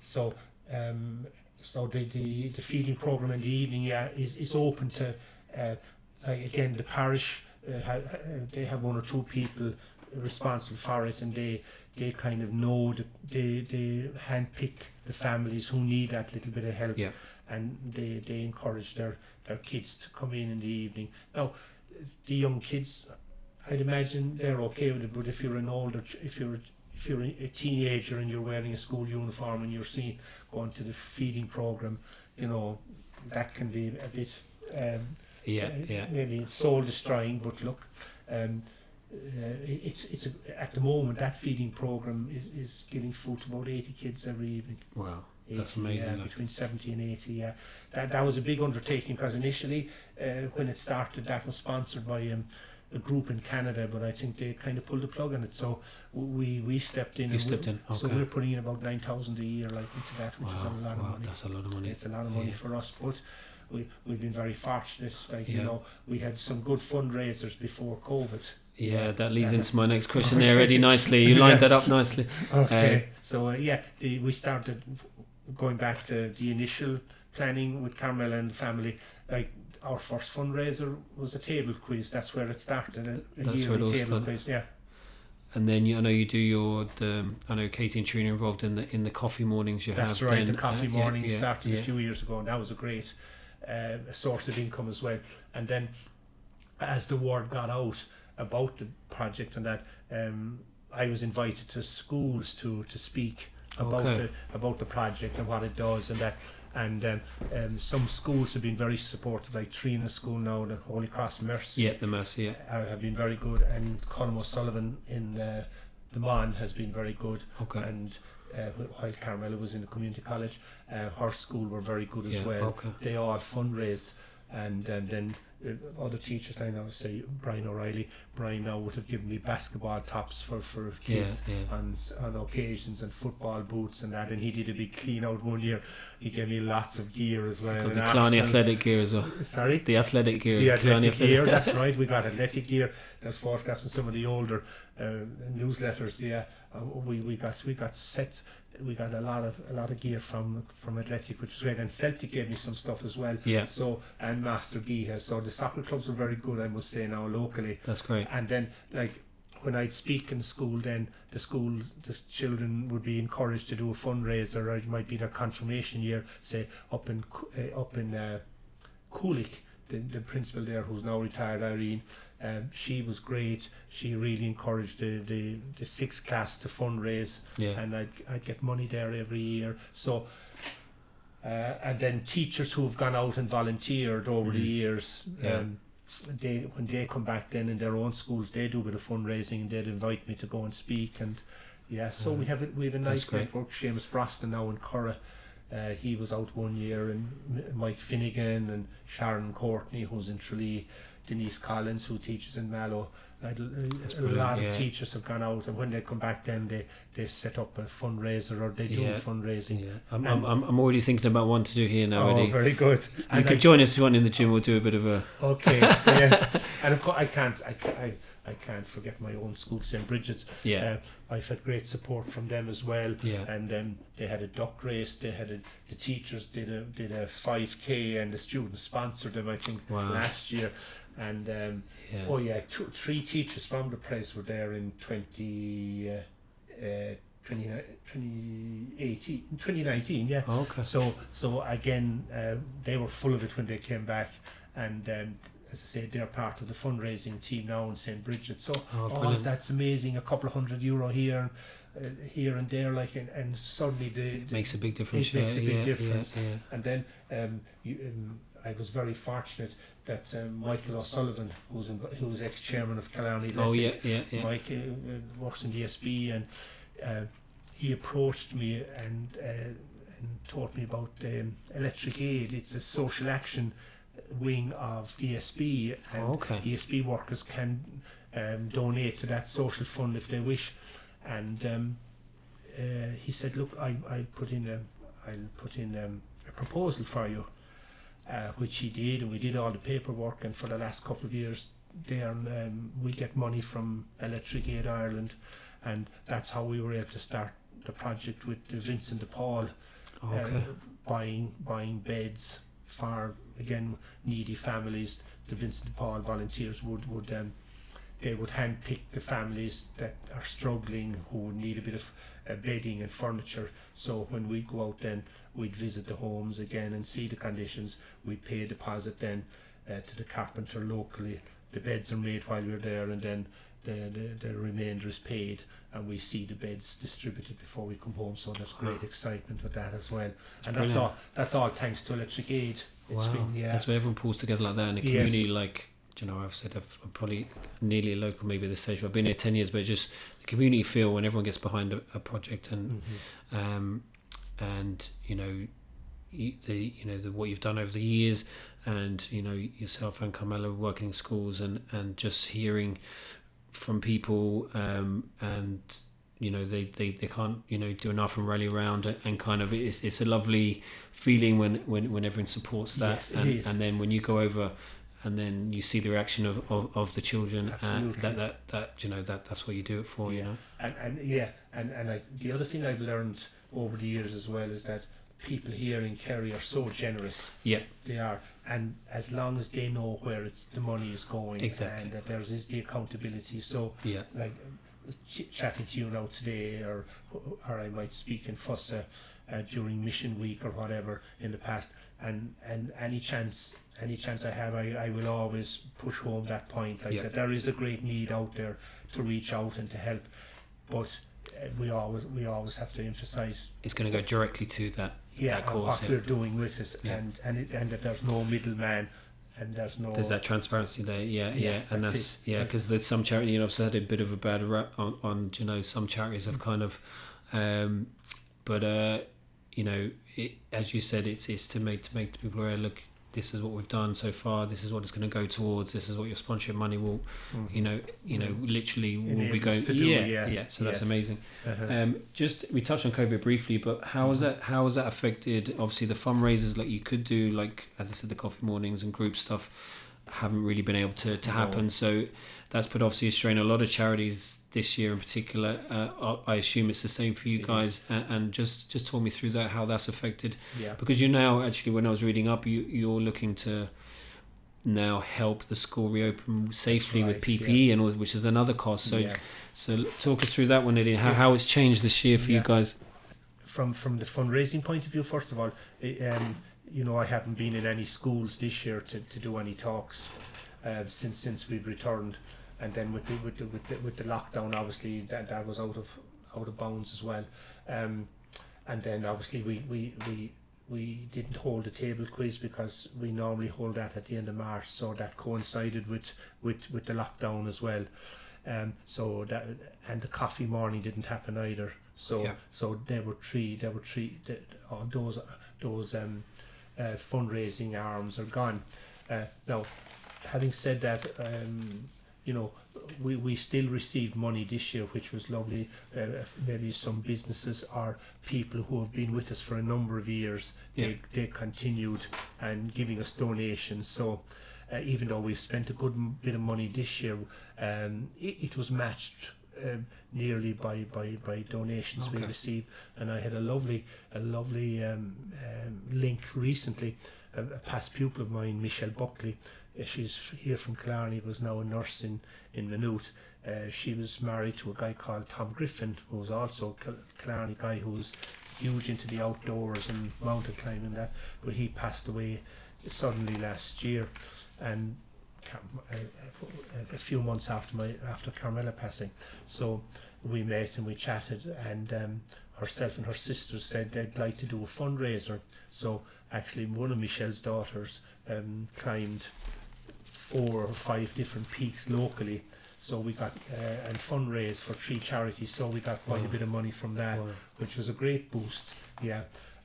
so um, so the, the the feeding program in the evening, yeah, is is open to uh, like again the parish. Uh, uh, they have one or two people responsible for it, and they they kind of know that they they handpick the families who need that little bit of help Yeah. and they, they encourage their, their kids to come in in the evening. Now, the young kids, I'd imagine they're okay with it, but if you're an older, if you're if you're a teenager and you're wearing a school uniform and you're seen going to the feeding program, you know, that can be a bit um, Yeah, uh, yeah. maybe soul destroying. But look, um, it's it's a, at the moment that feeding program is, is giving food to about 80 kids every evening. Wow, that's amazing. Yeah, between 70 and 80, yeah. That, that was a big undertaking because initially, uh, when it started, that was sponsored by um, a group in Canada, but I think they kind of pulled the plug on it. So we we stepped in. You stepped we, in, So we're putting in about 9,000 a year like into that, which is a lot of wow, money. that's a lot of money. It's a lot of money Yeah. for us, but we, we've been very fortunate. Like, you know, we had some good fundraisers before COVID. Yeah, that leads Uh, into my next question there already nicely. You lined that up nicely. Okay. so uh, yeah, we started going back to the initial planning with Carmel and the family. Like our first fundraiser was a table quiz. That's where it started. A, a That's yearly table started. quiz. Yeah. And then you, I know you do your the I know Katie and Trina are involved in the in the coffee mornings you That's have. That's right. then, the coffee uh, yeah, morning yeah, started yeah. a few years ago, and that was a great uh, source of income as well. And then, as the word got out about the project and that, um, I was invited to schools to to speak about Okay. the about the project and what it does and that. And um, um, some schools have been very supportive, like Trina School now, the Holy Cross Mercy, Yeah, the Mercy. Yeah. uh, have been very good, and Colm O'Sullivan in uh, the Mon has been very good, Okay. and uh, while Carmela was in the community college, uh, her school were very good as Yeah, well. okay. They all fundraised, and, and then other teachers, I know, say Brian O'Reilly, Brian now would have given me basketball tops for, for kids Yeah, yeah. on on occasions and football boots and that, and he did a big clean out one year. He gave me lots of gear as well. The Killarney athletic gear as well. Sorry. The athletic gear. The Killarney athletic gear, that's right. We got athletic gear. There's photographs in some of the older uh, newsletters. Yeah, uh, we we got we got sets. We got a lot of a lot of gear from from athletic, which was great. And Celtic gave me some stuff as well. Yeah. So and Mastergeeha. So the soccer clubs were very good, I must say now locally. That's great. And then like when I'd speak in school, then the school, the children would be encouraged to do a fundraiser, or it might be their confirmation year, say up in uh, up in uh, Coolick, the, the principal there, who's now retired, Irene. Um, she was great. She really encouraged the, the, the sixth class to fundraise, Yeah. and I'd, I'd get money there every year. So, uh, and then teachers who have gone out and volunteered over the Mhm. years, Yeah. um, they when they come back then in their own schools, they do a bit of fundraising and they'd invite me to go and speak and yeah. So we Mhm. have a, we have a nice network. Seamus Broston now in Currow. Uh, he was out one year, and Mike Finnegan and Sharon Courtney, who's in Tralee, Denise Collins, who teaches in Mallow. A brilliant, lot of yeah. teachers have gone out, and when they come back, then they, they set up a fundraiser or they do Yeah. fundraising. Yeah. I'm, And- I'm, I'm already thinking about one to do here now. Oh, very good. You And could I- join us if you want in the gym. We'll do a bit of a. Okay, yes. And of course, I can't, I, I, I can't forget my own school, St. Bridget's. Yeah. Uh, I've had great support from them as well. Yeah. And um, they had a duck race. They had a, the teachers did a did a five k, and the students sponsored them. I think Wow. last year. And um, Yeah. oh yeah, two, three teachers from the press were there in twenty. Uh, uh, 20, 2018, 2019, yeah. Oh, okay. So, so again, uh, they were full of it when they came back, and um, as I say, they're part of the fundraising team now in St Bridget. So, Oh, oh, brilliant. that's amazing! A couple of hundred euro here, uh, here and there, like, and, and suddenly the, It the makes a big difference. it makes yeah, a big yeah, difference. Yeah, yeah. and then um, you, um, I was very fortunate that um, Michael O'Sullivan, who's in, who's ex chairman of Killarney, Oh yeah, yeah, yeah. Mike uh, works in the ESB and uh, he approached me and uh, and taught me about um, Electric Aid. It's a social action wing of ESB and Oh, okay. ESB workers can um, donate to that social fund if they wish. And um, uh, he said, "Look, I I'll put in a I'll put in um, a proposal for you." Uh, which he did, and we did all the paperwork. And for the last couple of years, there um, we get money from Electric Aid Ireland, and that's how we were able to start the project with the Vincent de Paul, Oh, uh, buying buying beds for again needy families. The Vincent de Paul volunteers would would um, they would handpick the families that are struggling who would need a bit of uh, bedding and furniture. So when we go out, then we'd visit the homes again and see the conditions. We'd pay a deposit then uh, to the carpenter locally. The beds are made while we're there, and then the, the, the remainder is paid, and we see the beds distributed before we come home. So there's great excitement with that as well. and that's all. That's all thanks to Electric Aid. It's wow. been yeah. That's where everyone pulls together like that in a Yes. community. Like, you know, I've said I've, I'm probably nearly a local, maybe at this stage. I've been here ten years, but just the community feel when everyone gets behind a, a project and Mhm. um, and you know the you know the what you've done over the years and you know yourself and Carmela working in schools and and just hearing from people um, and you know they, they, they can't you know do enough and rally around and, and kind of it's, it's a lovely feeling when, when, when everyone supports that Yes, and, and then when you go over and then you see the reaction of, of, of the children uh, Absolutely. that, that that you know that that's what you do it for you Yeah. know and and yeah, and and like the other thing I've learned over the years as well is that people here in Kerry are so generous. yeah They are, and as long as they know where it's the money is going, Exactly. and that there is the accountability. So, yeah like ch- chatting to you now today, or or I might speak in Fossa uh, during Mission Week or whatever in the past, and and any chance. Any chance I have, I, I will always push home that point, like that there is a great need out there to reach out and to help, but uh, we always we always have to emphasize It's going to go directly to that. yeah That cause, what yeah. we're doing with it Yeah. and and it, and that there's no middleman and there's no There's that transparency there, yeah, yeah, Yeah, and that's that's, yeah, because there's some charity, you know, I've had a bit of a bad rap on, on you know, some charities have kind of, um, but uh, you know, it, as you said, it's it's to make to make the people aware. Look, this is what we've done so far. This is what it's going to go towards. This is what your sponsorship money will, Mhm. you know, you know, literally will be going. yeah, yeah. yeah. So that's Yes. amazing. Uh-huh. Um, just we touched on COVID briefly, but how has that how has that affected obviously the fundraisers like you could do like as I said the coffee mornings and group stuff haven't really been able to, to No. happen. So that's put obviously a strain on a lot of charities this year in particular. Uh, I I assume it's the same for you It guys, and, and just just talk me through that how that's affected yeah because you're now actually when I was reading up you you're looking to now help the school reopen safely with right, PPE and all, which is another cost. So yeah. so talk us through that one, Eddie. How, how it's changed this year for you guys. from from the fundraising point of view, first of all, it, um, you know, I haven't been in any schools this year to, to do any talks uh, since since we've returned, and then with the with the with the, with the lockdown, obviously that, that was out of out of bounds as well, um, and then obviously we we we. We didn't hold a table quiz because we normally hold that at the end of March, so that coincided with, with, with the lockdown as well. Um, so that and the coffee morning didn't happen either. So Yeah. so there were three. There were three. th- uh, those those um, uh, fundraising arms are gone. Uh, now, having said that, um, you know, we, we still received money this year, which was lovely. Uh, maybe some businesses or people who have been with us for a number of years, Yeah. they, they continued and giving us donations. So. Uh, even though we've spent a good m- bit of money this year, um, it, it was matched um, nearly by, by, by donations we Okay. received. And I had a lovely a lovely um, um, link recently. A, a past pupil of mine, Michelle Buckley, she's here from Killarney, was now a nurse in in Maynooth. Uh, she was married to a guy called Tom Griffin, who was also a Kil- Killarney guy who was huge into the outdoors and mountain climbing and that. But he passed away suddenly last year, and a, a, a few months after my after Carmela passing. So we met and we chatted, and um, herself and her sisters said they'd like to do a fundraiser. So actually, one of Michelle's daughters um, climbed four or five different peaks locally. So we got uh, and fundraised for three charities. So we got quite a bit of money from that which was a great boost. Yeah,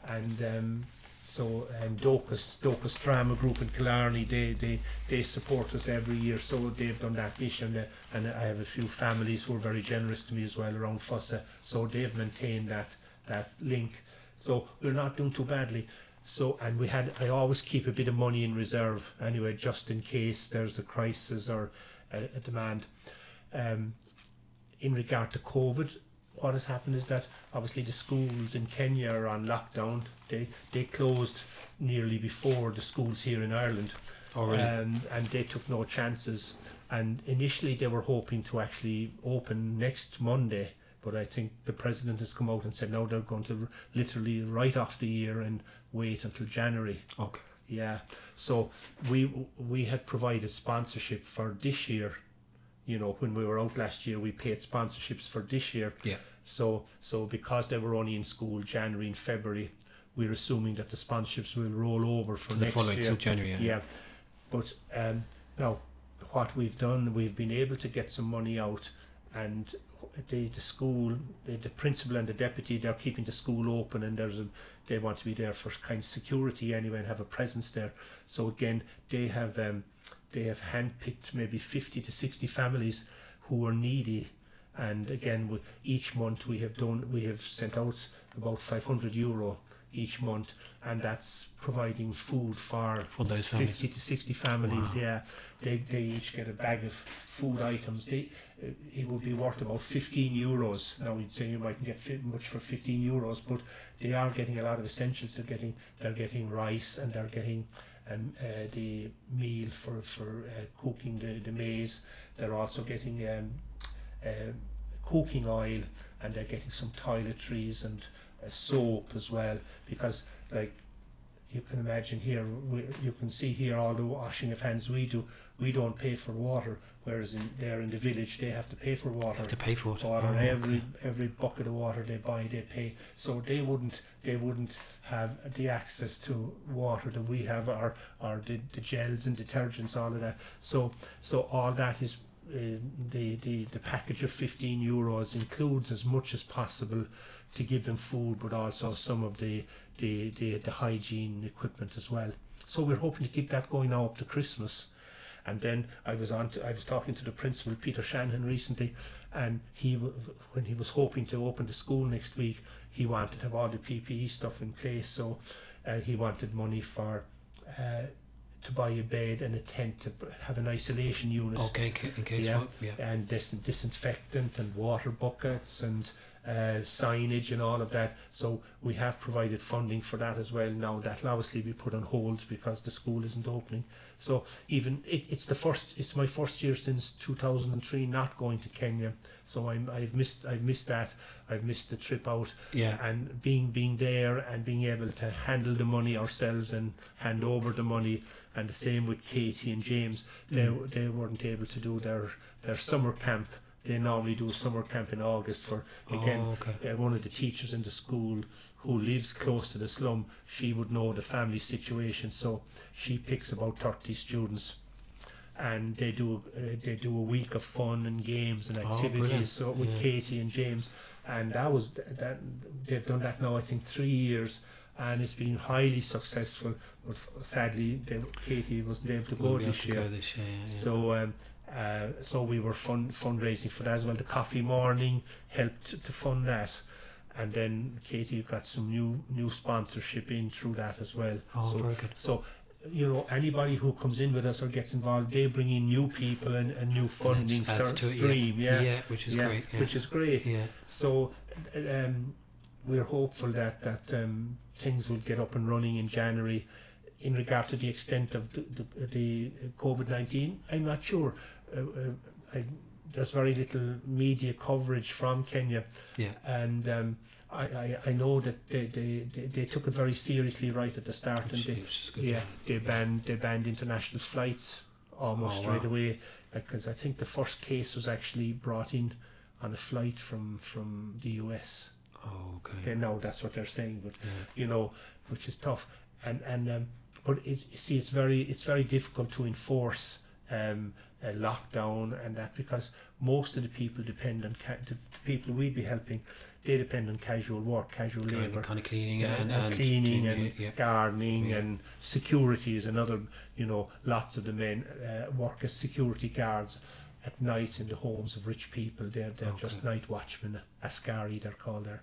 and um, so and Docus Docus Drama Group in Killarney they they they support us every year. So they've done that this year, and, uh, and I have a few families who are very generous to me as well around Fossa. So they've maintained that that link. So we're not doing too badly. So and we had I always keep a bit of money in reserve anyway, just in case there's a crisis or a, a demand. Um, in regard to COVID, what has happened is that obviously the schools in Kenya are on lockdown. They they closed nearly before the schools here in Ireland, Oh, really? um, and they took no chances. And initially they were hoping to actually open next Monday, but I think the president has come out and said now they're going to literally write off the year and wait until January. okay. Yeah. So we we had provided sponsorship for this year. You know, when we were out last year, we paid sponsorships for this year. Yeah. So so because they were only in school January and February, we're assuming that the sponsorships will roll over for To the following year. January. Yeah. Yeah. But um, now, what we've done, we've been able to get some money out, and the the school, the, the principal and the deputy, they're keeping the school open, and there's a they want to be there for kind of security anyway and have a presence there. So again, they have um, they have handpicked maybe fifty to sixty families who are needy. And again, we, each month we have done we have sent out about 500 euro each month, and that's providing food for For those families. 50 to 60 families. Wow. Yeah, they, they each get a bag of food items. They it would be worth about 15 euros. Now we'd say you mightn't get fit much for 15 euros, but they are getting a lot of essentials. They're getting they're getting rice and they're getting um, uh, the meal for for uh, cooking the, the maize. They're also getting um, uh, cooking oil and they're getting some toiletries and soap as well because like you can imagine here, we, you can see here all the washing of hands we do. We don't pay for water, whereas in there in the village they have to pay for water. Have to pay for it. water. Oh, every okay. every bucket of water they buy, they pay. So they wouldn't they wouldn't have the access to water that we have, or or the, the gels and detergents, all of that. So so all that is. Uh, the, the the package of 15 euros includes as much as possible to give them food but also some of the the, the, the hygiene equipment as well so we're hoping to keep that going now up to Christmas and then I was on to, I was talking to the principal Peter Shanahan recently and he when he was hoping to open the school next week he wanted to have all the PPE stuff in place so uh, he wanted money for uh, to buy a bed and a tent to have an isolation unit Okay, in case Yeah. what? Yeah. and dis- disinfectant and water buckets and uh, signage and all of that. So we have provided funding for that as well. Now that'll obviously be put on hold because the school isn't opening. So even it, it's the first, it's my first year since 2003 not going to Kenya. So I'm, I've missed, I've missed that. I've missed the trip out Yeah. and being being there and being able to handle the money ourselves and hand over the money and the same with Katie and James they Mm. they weren't able to do their their summer camp they normally do a summer camp in August for again oh, okay. uh, one of the teachers in the school who lives close to the slum she would know the family situation so she picks about 30 students and they do uh, they do a week of fun and games and Oh, activities brilliant. so with Yeah. Katie and James and that was that they've done that now I think three years and it's been highly successful but sadly they, Katie wasn't able to go Won't be able this year this year. Yeah. so um, uh, so we were fund fundraising for that as well. The coffee morning helped to fund that, and then Katie got some new new sponsorship in through that as well. oh, so, very good. so you know anybody who comes in with us or gets involved, they bring in new people and a new funding ser- to it, stream. Yeah, yeah, which is yeah, great. Yeah. which is great. yeah. So um, we're hopeful that that um, things will get up and running in January. In regard to the extent of the, the, the COVID nineteen, I'm not sure. Uh, uh, I, there's very little media coverage from Kenya, Yeah. and um, I, I, I know that they, they, they, they took it very seriously right at the start, and they, yeah, they banned they banned international flights almost Oh, straight wow. away because I think the first case was actually brought in on a flight from from the US. Oh, okay. They know that's what they're saying, but Yeah. you know, which is tough. And and um, but it you see, it's very it's very difficult to enforce um, a lockdown and that because most of the people depend on ca- the people we'd be helping. They depend on casual work, casual Kind labour kind of cleaning and, and and cleaning and it, yeah. gardening Yeah. and security is another you know lots of the men uh, work as security guards at night in the homes of rich people they're, they're just night watchmen askari they're called there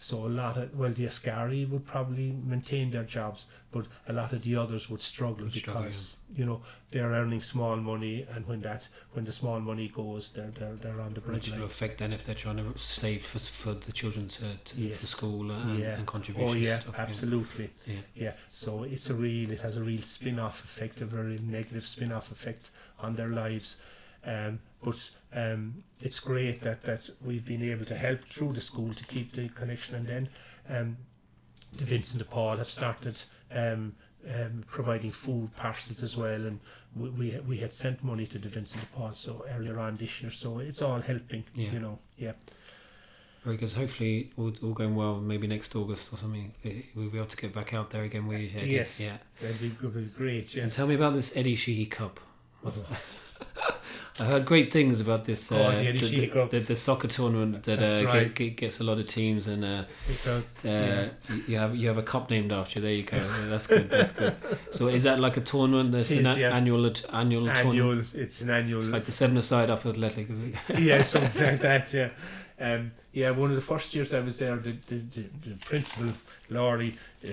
so a lot of well the askari would probably maintain their jobs but a lot of the others would struggle Would struggle, because you know they're earning small money and when that when the small money goes they're they're, they're on the bridge. Which will affect then if they're trying to save for, for the children to, to Yes. for school and, Yeah. and contributions. oh yeah and stuff, absolutely Yeah. Yeah, so it's a real, it has a real spin-off effect, a very negative spin-off effect on their lives. Um, but um, it's great that, that we've been able to help through the school to keep the connection. And then um, the Vincent de Paul have started um, um, providing food parcels as well. And we, we, we had sent money to the Vincent de Paul so earlier on this year. So it's all helping, Yeah. you know. Yeah. Very good. Hopefully, all, all going well. Maybe next August or something, eh, we'll be able to get back out there again you. Yes. Yeah. That'd be, be great. Yeah. And tell me about this Eddie Sheehy Cup. I heard great things about this. Oh, Uh, the the, the, the, the soccer tournament that uh, right. get, get, gets a lot of teams, and uh, uh, yeah. you- have you have a cup named after you. There you go. That's good. That's good. So is that like a tournament? That's an yeah. annual annual tournament. it's an annual It's like the seven aside up athletic, is it? yeah, something like that. Yeah, um, yeah. One of the first years I was there, the the, the, the principal Laurie uh,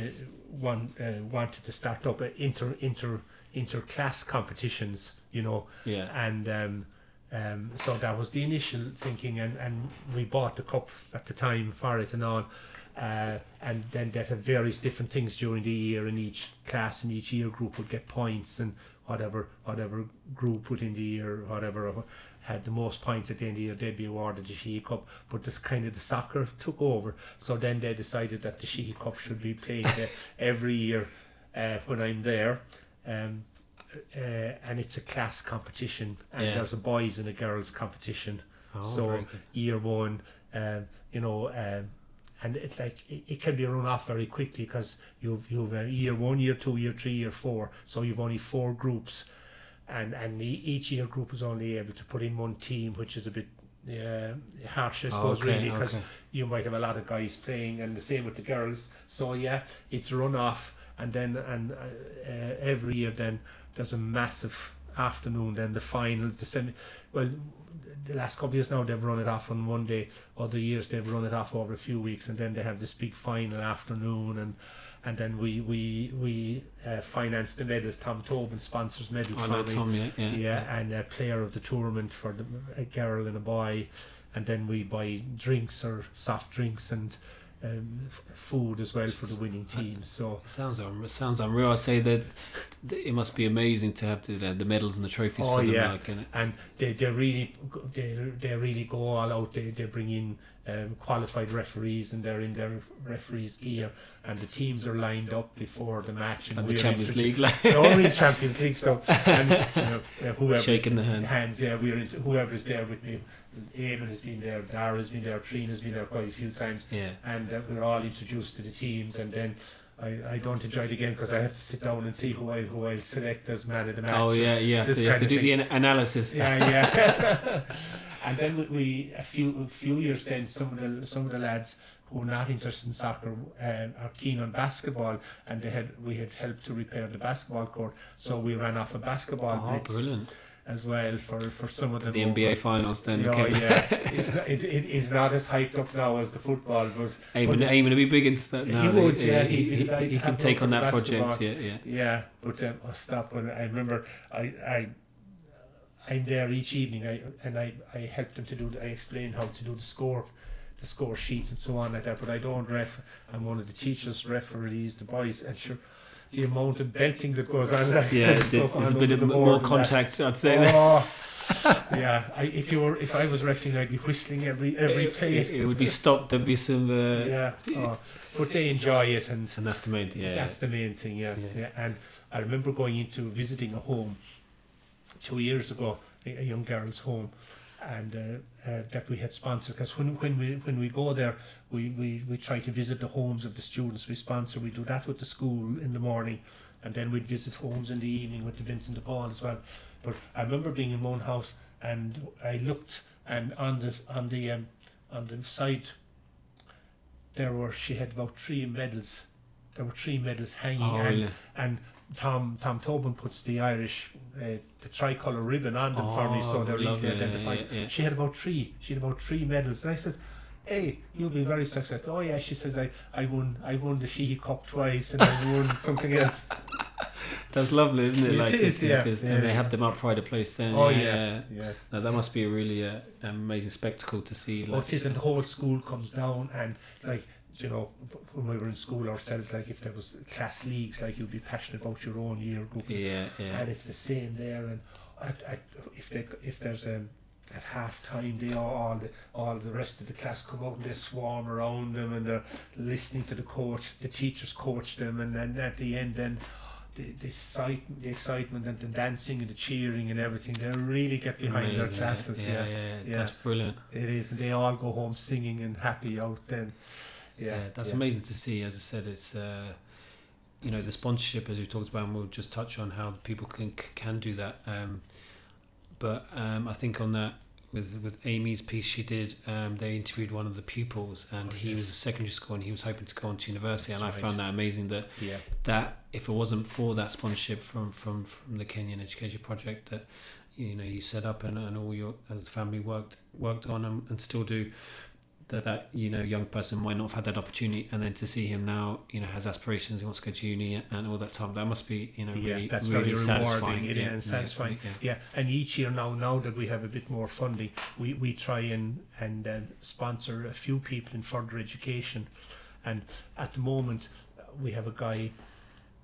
one, uh, wanted to start up inter inter inter class competitions. You know, Yeah. and um, um, so that was the initial thinking, and, and we bought the cup at the time for it and on. Uh, and then that had various different things during the year, and each class and each year group would get points, and whatever whatever group within the year, whatever had the most points at the end of the year, they'd be awarded the Sheehy Cup. But this kind of the soccer took over, so then they decided that the Sheehy Cup should be played uh, every year. uh, when I'm there. Um, uh, and it's a class competition, and Yeah. there's a boys and a girls competition. Oh, so year one, um, you know, um, and it's like it, it can be run off very quickly because you've you've uh, year one, year two, year three, year four. So you've only four groups, and and e- each year group is only able to put in one team, which is a bit. Uh, harsh, I suppose, Okay, really, because okay. you might have a lot of guys playing, and the same with the girls. So yeah, it's run off, and then and uh, uh, every year then there's a massive afternoon. Then the final, the semi. Well, the last couple of years now they've run it off on one day. Other years they've run it off over a few weeks, and then they have this big final afternoon, and and then we we we uh, finance the medals. Tom Tobin sponsors medals I know me. Tom, yeah, yeah. Yeah, and a player of the tournament for the, a girl and a boy, and then we buy drinks or soft drinks and um, f- food as well for the winning team. So It sounds un- sounds unreal. I say that th- it must be amazing to have the, the medals and the trophies Oh, for them. yeah. Like, and and they, they really go- they, they really go all out. They, they bring in um, qualified referees and they're in their referees gear, and the teams are lined up before the match. and the we're Champions League, like in Champions League stuff. And you know, uh, whoever's shaking the hands. hands. Yeah, we're into whoever's there with me. Eamon has been there, Dara's been there, Trina's been there quite a few times, Yeah. and uh, we're all introduced to the teams. And then I, I don't enjoy the game because I have to sit down and see who I who I select as man of the match. Oh yeah, yeah. So you have to do of the analysis. Yeah, yeah. and then we, we a few a few years then some of the some of the lads who are not interested in soccer um, are keen on basketball, and they had we had helped to repair the basketball court, so we ran off a basketball Oh, blitz brilliant! As well for for some of them. The NBA finals then. Oh, yeah, it's not, it, it is not as hyped up now as the football, but aiming, But- aiming to be big into that He would, He- yeah, he, he, like he can take on that basketball. project. Yeah, yeah. Yeah, but um, I'll stop. When I remember, I, I, I'm there each evening, I, and I, I help them to do. The, I explain how to do the score, the score sheet, and so on like that. But I don't ref. I'm one of the teachers, referees, the boys, and sure, the amount of belting that goes on. Like, Yeah, stuff there's on a bit of more board and that. contact, I'd say. Oh, yeah. I, if you were, if I was refing, I'd be whistling every every play. it- it would be stopped. There'd be some, uh, yeah. Oh, but they enjoy it, and and that's the main. Yeah, that's the main thing, yeah. Yeah. yeah. And I remember going into visiting a home two years ago, a, a young girl's home, and uh, uh, that we had sponsored. Because when, when we when we go there, we, we, we try to visit the homes of the students we sponsor. We do that with the school in the morning, and then we'd visit homes in the evening with the Vincent de Paul as well. But I remember being in one house, and I looked, and on the on the um, on the side there were she had about three medals. There were three medals hanging, Oh, and, really? and Tom Tom Tobin puts the Irish uh, the tricolour ribbon on them for me, so Oh, they're easily identified. yeah, yeah. She had about three. She had about three medals, and I said. Hey, you'll be very successful. Oh yeah, she says I, I won I won the Sheehy Cup twice and I won something else. That's lovely, isn't it? It Like, is, yeah, and they have them up pride of place then. Oh yeah. yeah, yes. No, that must be a really uh, amazing spectacle to see. Well, it is, and the whole school comes down, and like you know, when we were in school ourselves, like if there was class leagues, like you'd be passionate about your own year group, yeah, yeah. and it's the same there. And at, at, if they if there's um, at half time, they all, all the all the rest of the class come out and they swarm around them, and they're listening to the coach. The teachers coach them, and then at the end, then. The, the, excite, the excitement and the dancing and the cheering and everything, they really get behind their classes. Yeah, Yeah, yeah, yeah. That's brilliant. it is, and they all go home singing and happy out then. Yeah, Yeah, that's amazing to see. As I said, it's uh, you know the sponsorship as we talked about, and we'll just touch on how people can can do that. Um, but um, I think on that with with Amy's piece she did, um, they interviewed one of the pupils, and Oh, he yes. was a secondary school, and he was hoping to go on to university, That's and I found that amazing that Yeah, that if it wasn't for that sponsorship from from from the Kenyan Education Project that you know you set up and, and all your as family worked worked on and, and still do that that you know young person might not have had that opportunity and then to see him now you know has aspirations he wants to go to uni and all that time that must be you know yeah, really that's really very satisfying rewarding. It yeah, and satisfying. yeah, Yeah, and each year now, now that we have a bit more funding, we, we try and and uh, sponsor a few people in further education, and at the moment, we have a guy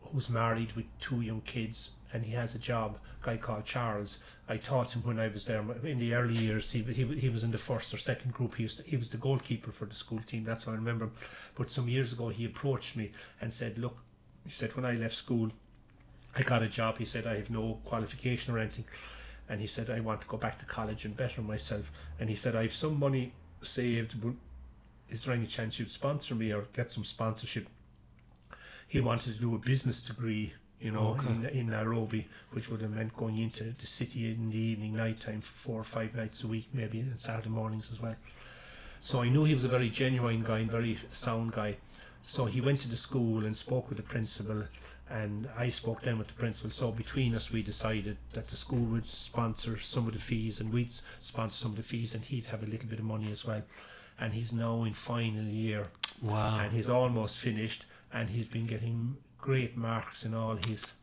who's married with two young kids, and he has a job. A guy called Charles. I taught him when I was there in the early years. He he, he was in the first or second group. He was he was the goalkeeper for the school team. That's how I remember. him. But some years ago, he approached me and said, "Look." he said when I left school, I got a job. He said I have no qualification or anything, and he said I want to go back to college and better myself. And he said I have some money saved, but is there any chance you'd sponsor me or get some sponsorship? He wanted to do a business degree, you know, Okay. in, in Nairobi, which would have meant going into the city in the evening, night time, four or five nights a week, maybe, and Saturday mornings as well. So I knew he was a very genuine guy and very sound guy. So he went to the school and spoke with the principal, and I spoke then with the principal. So between us, we decided that the school would sponsor some of the fees, and we'd sponsor some of the fees, and he'd have a little bit of money as well. And he's now in final year, Wow. and he's almost finished, and he's been getting great marks in all his.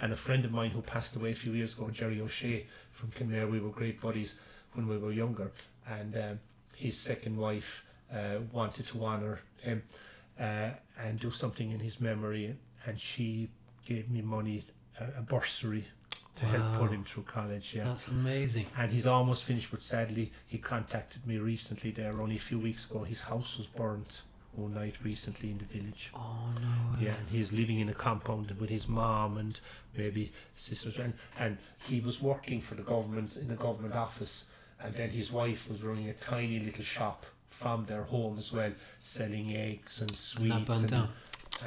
And a friend of mine who passed away a few years ago, Jerry O'Shea from Kenmare, we were great buddies when we were younger, and um, his second wife uh, wanted to honour him uh, and do something in his memory, and she gave me money, a, a bursary, to help put him through college. Yeah. That's amazing. And he's almost finished, but sadly, he contacted me recently there, only a few weeks ago. His house was burnt one night recently in the village. Oh no. Yeah, and he's living in a compound with his mom and maybe sisters. And, and he was working for the government in a government office. And then his wife was running a tiny little shop from their home as well, selling eggs and And sweets. and, down.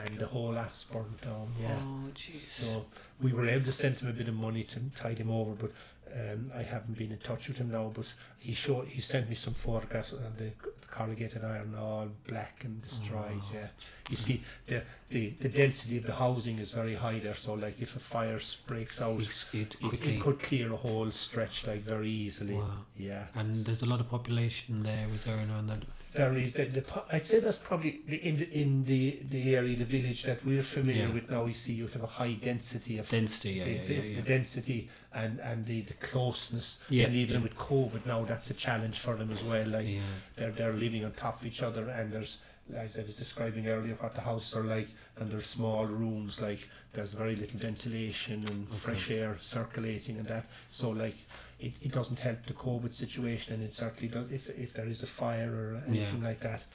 and the whole house burned down. Yeah. Oh jeez. So we were able to send him a bit of money to tide him over, but um, I haven't been in touch with him now. But he showed he sent me some photographs of the, the corrugated iron all black and destroyed. Oh, yeah, you see the, the the density of the housing is very high there. So like if a fire breaks out, It's- it it, it could clear a whole stretch like very easily. Wow. Yeah, And there's a lot of population there. Was there around that? There is the, the, I'd say that's probably the, in the in the the area, the village that we're familiar Yeah. with now. We see you have a high density of Density. Yeah. the, Yeah. Yeah. the density and, and the, the closeness. Yeah, and even with COVID now, that's a challenge for them as well. Like they're they're living on top of each other, and there's as I was describing earlier what the houses are like, and there's small rooms like there's very little ventilation and Okay. fresh air circulating and that. So like. It, it doesn't help the COVID situation, and it certainly does. If, if there is a fire or anything like that,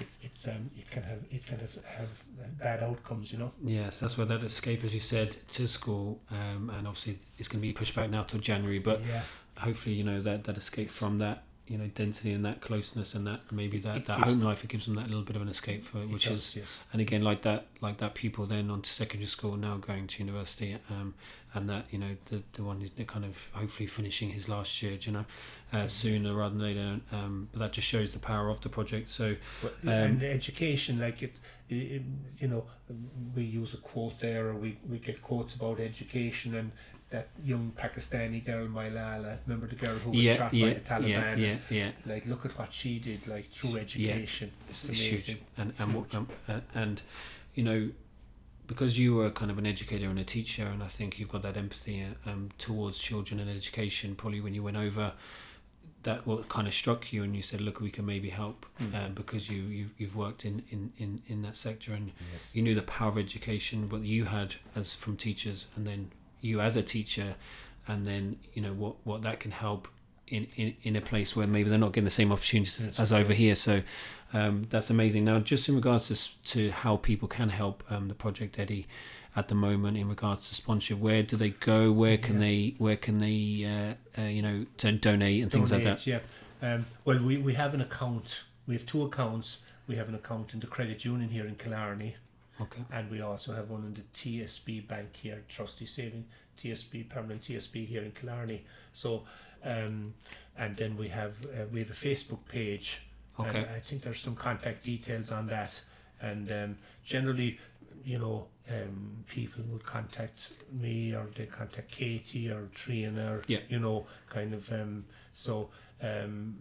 it's it's um it can have it can have, have bad outcomes, you know. Yes, that's where that escape, as you said, to school, um, and obviously it's going to be pushed back now till January. But yeah, hopefully, you know that that escape from that, you know, density and that closeness and that maybe that, It that home life, it gives them that little bit of an escape for it which does, is yes. and again like that like that pupil then onto secondary school now going to university um, and that you know the the one who's kind of hopefully finishing his last year you know uh, sooner rather than later um, but that just shows the power of the project so But, Um, and the education, like it, it, you know, we use a quote there, or we, we get quotes about education and that young Pakistani girl, Malala. Remember the girl who was yeah shot yeah by the Taliban? yeah yeah yeah Like, look at what she did, like through education. it's, It's it's huge amazing. and and, what- um, and and you know because you were kind of an educator and a teacher and I think you've got that empathy um, towards children and education probably when you went over that what kind of struck you and you said look we can maybe help Hmm. um, because you you've, you've worked in, in, in, in that sector and you knew the power of education what you had as from teachers and then you as a teacher and then you know what what that can help in, in, in a place where maybe they're not getting the same opportunities That's as over here so um, that's amazing now just in regards to, to how people can help um, the project eddie at the moment in regards to sponsorship where do they go where can Yeah. they where can they uh, uh, you know to donate and things like that Yeah. Um, well, we, we have an account. We have two accounts. We have an account in the credit union here in Killarney, okay and we also have one in the TSB Bank here, Trustee Saving TSB Permanent TSB here in Killarney. So, um, and then we have uh, we have a Facebook page. Okay. And I think there's some contact details on that, and um, generally, you know, um, people would contact me or they contact Katie or Trina or Yeah. you know, kind of. Um, so um,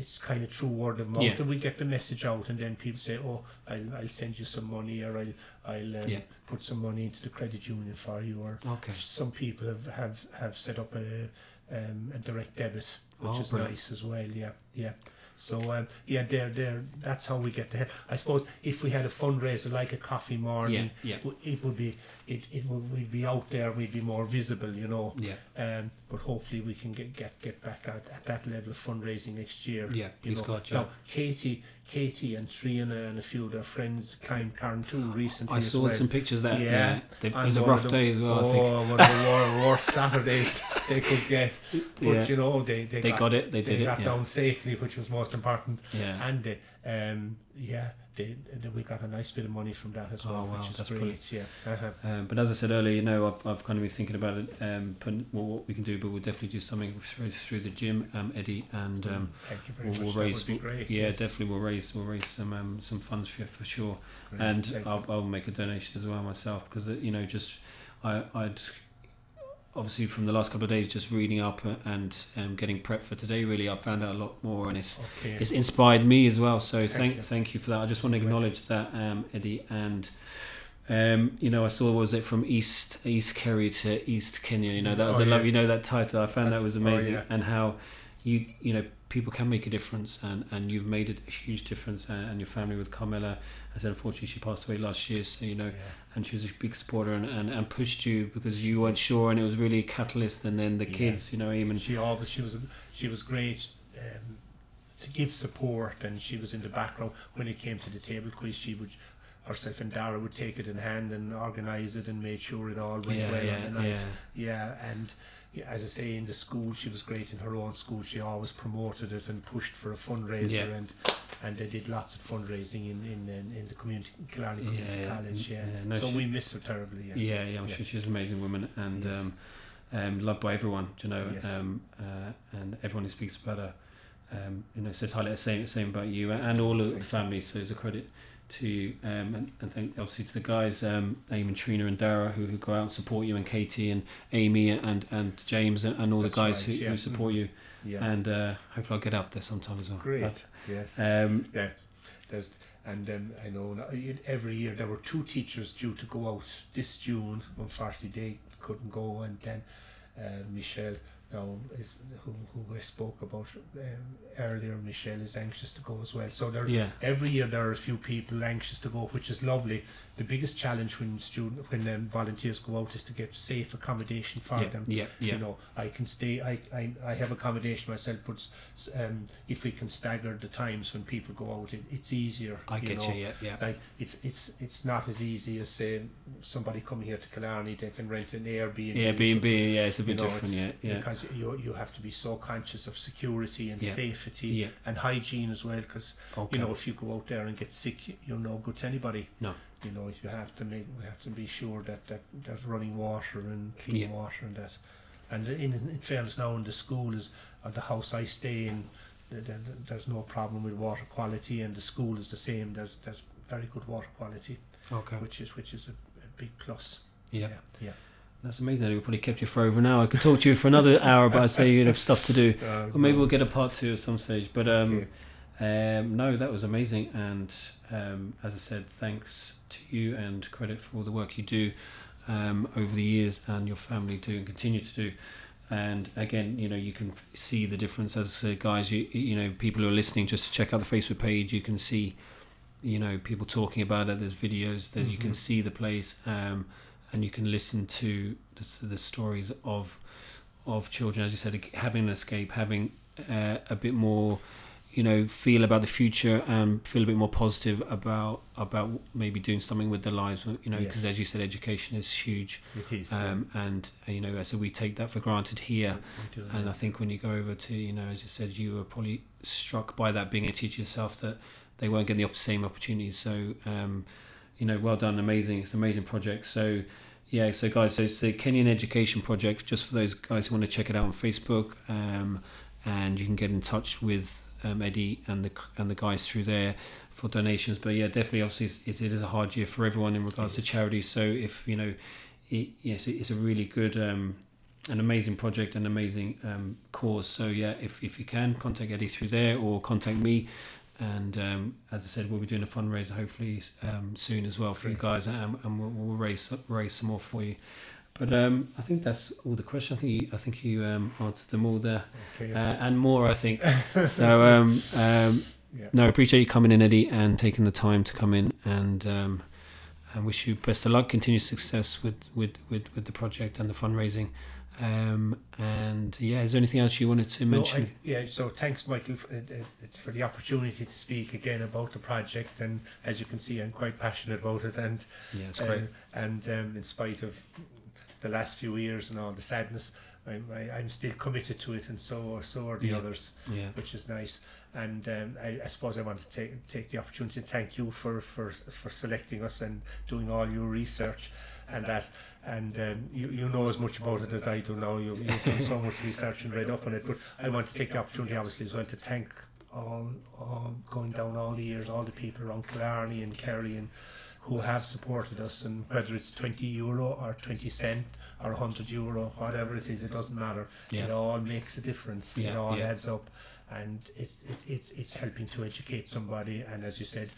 it's kind of through word of mouth Yeah. that we get the message out, and then people say, "Oh, I'll, I'll send you some money, or I'll I'll um, Yeah. put some money into the credit union for you." Or okay some people have have, have set up a um, a direct debit, which Oh, is brilliant. nice as well. Yeah, yeah. So um, yeah, there, there. That's how we get the. I suppose if we had a fundraiser like a coffee morning, yeah yeah it would be it, it will we'd be out there, we'd be more visible, you know. Yeah. Um, but hopefully we can get get, get back at, at that level of fundraising next year. Yeah, you please know. God, yeah. Now, Katie, Katie and Trina and a few of their friends climbed Carn Carntoo recently. I saw well. some pictures there. Yeah. Yeah, it was a rough day as well. Oh, I think. one of the worst Saturdays they could get. But Yeah. you know, they, they, They got it, they did it, got down safely, which was most important. Yeah. And they, um, yeah, they, we got a nice bit of money from that as Oh, well, wow, which is that's great. brilliant. Yeah. Uh-huh. Um, but as I said earlier, you know, I've, I've kind of been thinking about it, um, putting, well, what we can do, but we'll definitely do something through, through the gym, um, Eddie, and um, Thank you very we'll, much. we'll raise, great. yeah, yes. definitely we'll raise, we'll raise some um, some funds for for sure, Great, and. I'll, I'll make a donation as well myself because uh, you know, just I, I'd obviously from the last couple of days just reading up and um, getting prepped for today. Really, I found out a lot more, and it's okay. it's inspired me as well. So Thank thank you. thank you for that. I just want to acknowledge that, um, Eddie, and um, you know, I saw was it from East East Kerry to East Kenya. You know, that was Oh, a love. yes. You know that title. I found that That's- was oh, amazing, yeah. and how you you know people can make a difference, and and you've made a huge difference, uh, and your family with Carmela. I said unfortunately she passed away last year, so you know yeah. and she was a big supporter and, and, and pushed you because you weren't sure and it was really a catalyst and then the Yeah. kids you know even she always she was she was great um, to give support and she was in the background when it came to the table quiz she would herself and Dara would take it in hand and organise it and make sure it all went yeah well yeah on the night yeah yeah and as I say in the school she was great in her own school she always promoted it and pushed for a fundraiser Yeah. and and they did lots of fundraising in in, in, in the community Killarney Community yeah. College yeah, Yeah, no, so she- we miss her terribly yeah, yeah yeah I'm sure she's an amazing woman and Yes. um, um, loved by everyone you know Yes. um, uh, and everyone who speaks about her um, you know says highly the same same about you and all of the Thank you. family so it's a credit to you um, and, and thank obviously to the guys um, and Trina and Dara who, who go out and support you and Katie and Amy and, and James and, and all That's the guys right, who, yeah. who support you yeah. and uh, hopefully I'll get up there sometime as well great But, yes um, Yeah, there's and um, I know every year there were two teachers due to go out this June. Unfortunately, they couldn't go, and then uh, Michelle, now is who who I spoke about um, earlier. Michelle is anxious to go as well. So there, yeah every year there are a few people anxious to go, which is lovely. The biggest challenge when student when um, volunteers go out is to get safe accommodation for yeah them yeah yeah you know I can stay I, I, I have accommodation myself but um, if we can stagger the times when people go out it, it's easier I you get know. you yeah yeah like it's it's it's not as easy as say somebody coming here to Killarney they can rent an Airbnb yeah B and B yeah it's a bit different yeah yeah because you you have to be so conscious of security and Yeah. safety yeah and hygiene as well because okay you know if you go out there and get sick you- you're no good to anybody No. you know you have to make we have to be sure that, that there's running water and clean Yeah. water and that and in, in fairness now in the school is uh, the house I stay in th- th- th- there's no problem with water quality and the school is the same there's there's very good water quality okay which is which is a, a big plus yeah. yeah, yeah. That's amazing. We probably kept you for over an hour. I could talk to you for another hour, but I say you'd have stuff to do. Uh, Or maybe we'll get a part two at some stage. But um, um, no, that was amazing. And um, as I said, thanks to you and credit for all the work you do um, over the years and your family do and continue to do. And again, you know, you can f- see the difference. As I said, guys, you you know, people who are listening, just to check out the Facebook page, you can see, you know, people talking about it. There's videos that you can see the place, um, and you can listen to the, the stories of of children, as you said, having an escape, having uh, a bit more, you know, feel about the future and feel a bit more positive about about maybe doing something with their lives. You know, because Yes. as you said, education is huge, it is um, and uh, you know, as we take that for granted here. Do, And yeah. I think when you go over to, you know, as you said, you were probably struck by that being a teacher yourself that they weren't getting the same opportunities. So, um, you know, well done, amazing. It's an amazing project. So, yeah, so guys, so it's the Kenyan Education Project, just for those guys who want to check it out on Facebook. Um, and you can get in touch with um, Eddie and the and the guys through there for donations. But yeah, definitely, obviously, it's, it is a hard year for everyone in regards to charity. So if you know, it, yes, it's a really good, um, an amazing project, an amazing um, cause. So yeah, if if you can contact Eddie through there or contact me. And um, as I said, we'll be doing a fundraiser hopefully um, soon as well for you guys, and, and we'll, we'll raise raise some more for you. But um, I think that's all the questions. I think you, I think you um, answered them all there, okay. uh, and more. I think so. Um, um, yeah. no, I appreciate you coming in, Eddie, and taking the time to come in and um, and wish you best of luck, continued success with, with, with, with the project and the fundraising. Um, and yeah, is there anything else you wanted to mention? No, I, yeah, so thanks, Michael, for, uh, it's for the opportunity to speak again about the project. And as you can see, I'm quite passionate about it. And yeah, it's great. Uh, and um, in spite of the last few years and all the sadness, I'm, I, I'm still committed to it, and so are, so are the Yeah. others, yeah, which is nice. And um, I, I suppose I want to take take the opportunity to thank you for, for, for selecting us and doing all your research and that. And um, you, you know as much about it as I do now. You've, you've done so much research and read up on it. But I want to take the opportunity, obviously, as well, to thank all, all going down all the years, all the people around Killarney and Kerry and who have supported us, and whether it's 20 euro or 20 cent or 100 euro, whatever it is, it doesn't matter. Yeah. It all makes a difference. it all yeah. adds up, and it, it, it, it's helping to educate somebody. And as you said,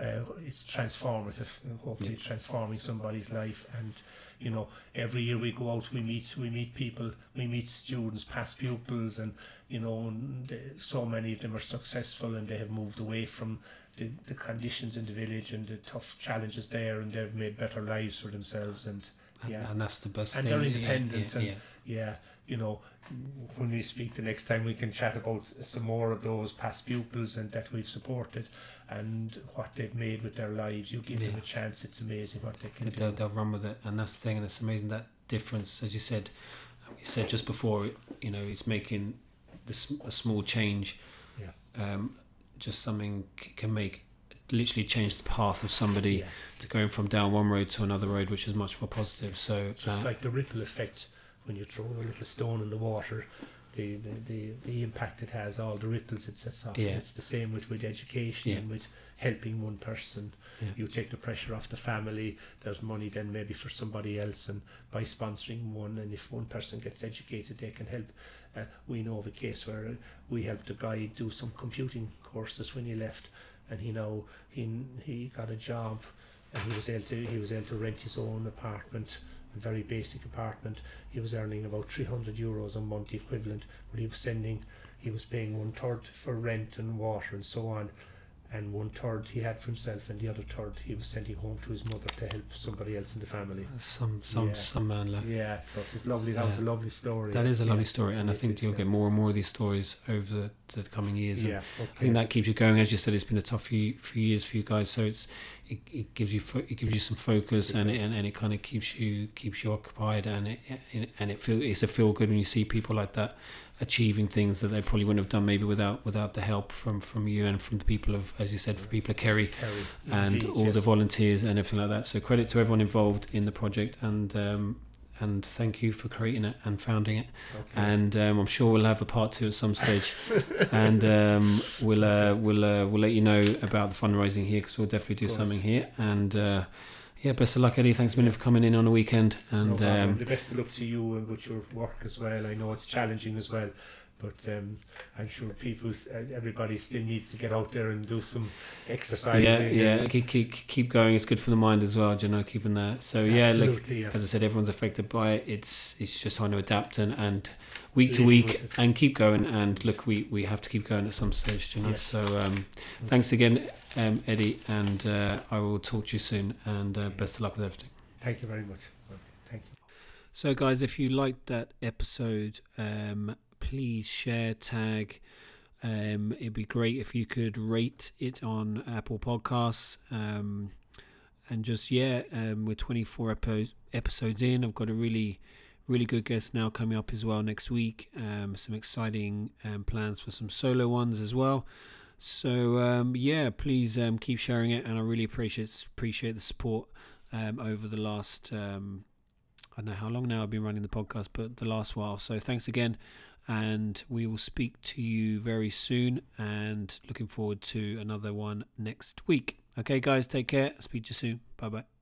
uh, it's transformative, and hopefully Yeah. transforming somebody's life. And you know, every year we go out, we meet, we meet people, we meet students, past pupils, and you know, and they, so many of them are successful, and they have moved away from the, the conditions in the village and the tough challenges there, and they've made better lives for themselves. And and, yeah. and that's the best And thing. they're Yeah, independent Yeah, and- yeah. yeah, you know, when we speak the next time, we can chat about some more of those past pupils and that we've supported and what they've made with their lives. You give them a chance; it's amazing what they can They- do. they'll, run with it, and that's the thing, and it's amazing that difference, as you said, you said just before, you know, it's making this a small change. Yeah. Um, just something can make literally change the path of somebody Yeah. to going from down one road to another road, which is much more positive. So, It's just uh, like the ripple effect when you throw a little stone in the water. The, the, the, the impact it has, all the ripples it sets off. Yeah. It's the same with, with education Yeah. and with helping one person. yeah. you take the pressure off the family there's money then maybe for somebody else and by sponsoring one and if one person gets educated they can help uh, we know of a case where uh, we helped a guy do some computing courses when he left and he now he he got a job and he was able to he was able to rent his own apartment very basic apartment. He was earning about 300 euros a month equivalent but he was sending he was paying one third for rent and water and so on and one third he had for himself, and the other third he was sending home to his mother to help somebody else in the family. Uh, some some Yeah. some man left. Yeah, so it was lovely. That was a lovely story. That is a lovely yeah. story, and I think you'll yeah. get more and more of these stories over the, the coming years. Yeah, I think that keeps you going. As you said, it's been a tough few, few years for you guys, so it's it, it gives you fo- it gives you some focus It and it, and, and it kind of keeps you keeps you occupied and it and it feel it's a feel good when you see people like that achieving things that they probably wouldn't have done maybe without without the help from from you and from the people of as you said for people of Kerry Terry, and indeed, all yes. the volunteers and everything like that. So credit to everyone involved in the project and. Um, and thank you for creating it and founding it Okay. and um, I'm sure we'll have a part two at some stage, and um, we'll uh, we'll uh, we'll let you know about the fundraising here because we'll definitely do something here. And uh, yeah, best of luck, Eddie. Thanks a million for coming in on the weekend. And problem. um, the best of luck to you and with your work as well. I know it's challenging as well, but um, I'm sure people, everybody still needs to get out there and do some exercise. yeah, yeah, keep, keep keep going. It's good for the mind as well. You know, keeping that. So yeah, look, Absolutely, yeah. as I said, everyone's affected by it. It's it's just trying to adapt and, and week to week and keep going. And look, we, we have to keep going at some stage, you know. Yes. So um, thanks again, um, Eddie, and uh, I will talk to you soon. And uh, best of luck with everything. Thank you very much. Thank you. So, guys, if you liked that episode, um, please share, tag. Um, it'd be great if you could rate it on Apple Podcasts. Um, and just, yeah, um, we're 24 epi- episodes in. I've got a really, really good guest now coming up as well next week. Um, some exciting um, plans for some solo ones as well. So, um, yeah, please um, keep sharing it. And I really appreciate appreciate the support um, over the last. Um, I don't know how long now I've been running the podcast, but the last while. So thanks again, and we will speak to you very soon. And looking forward to another one next week. Okay, guys, take care. Speak to you soon. Bye bye.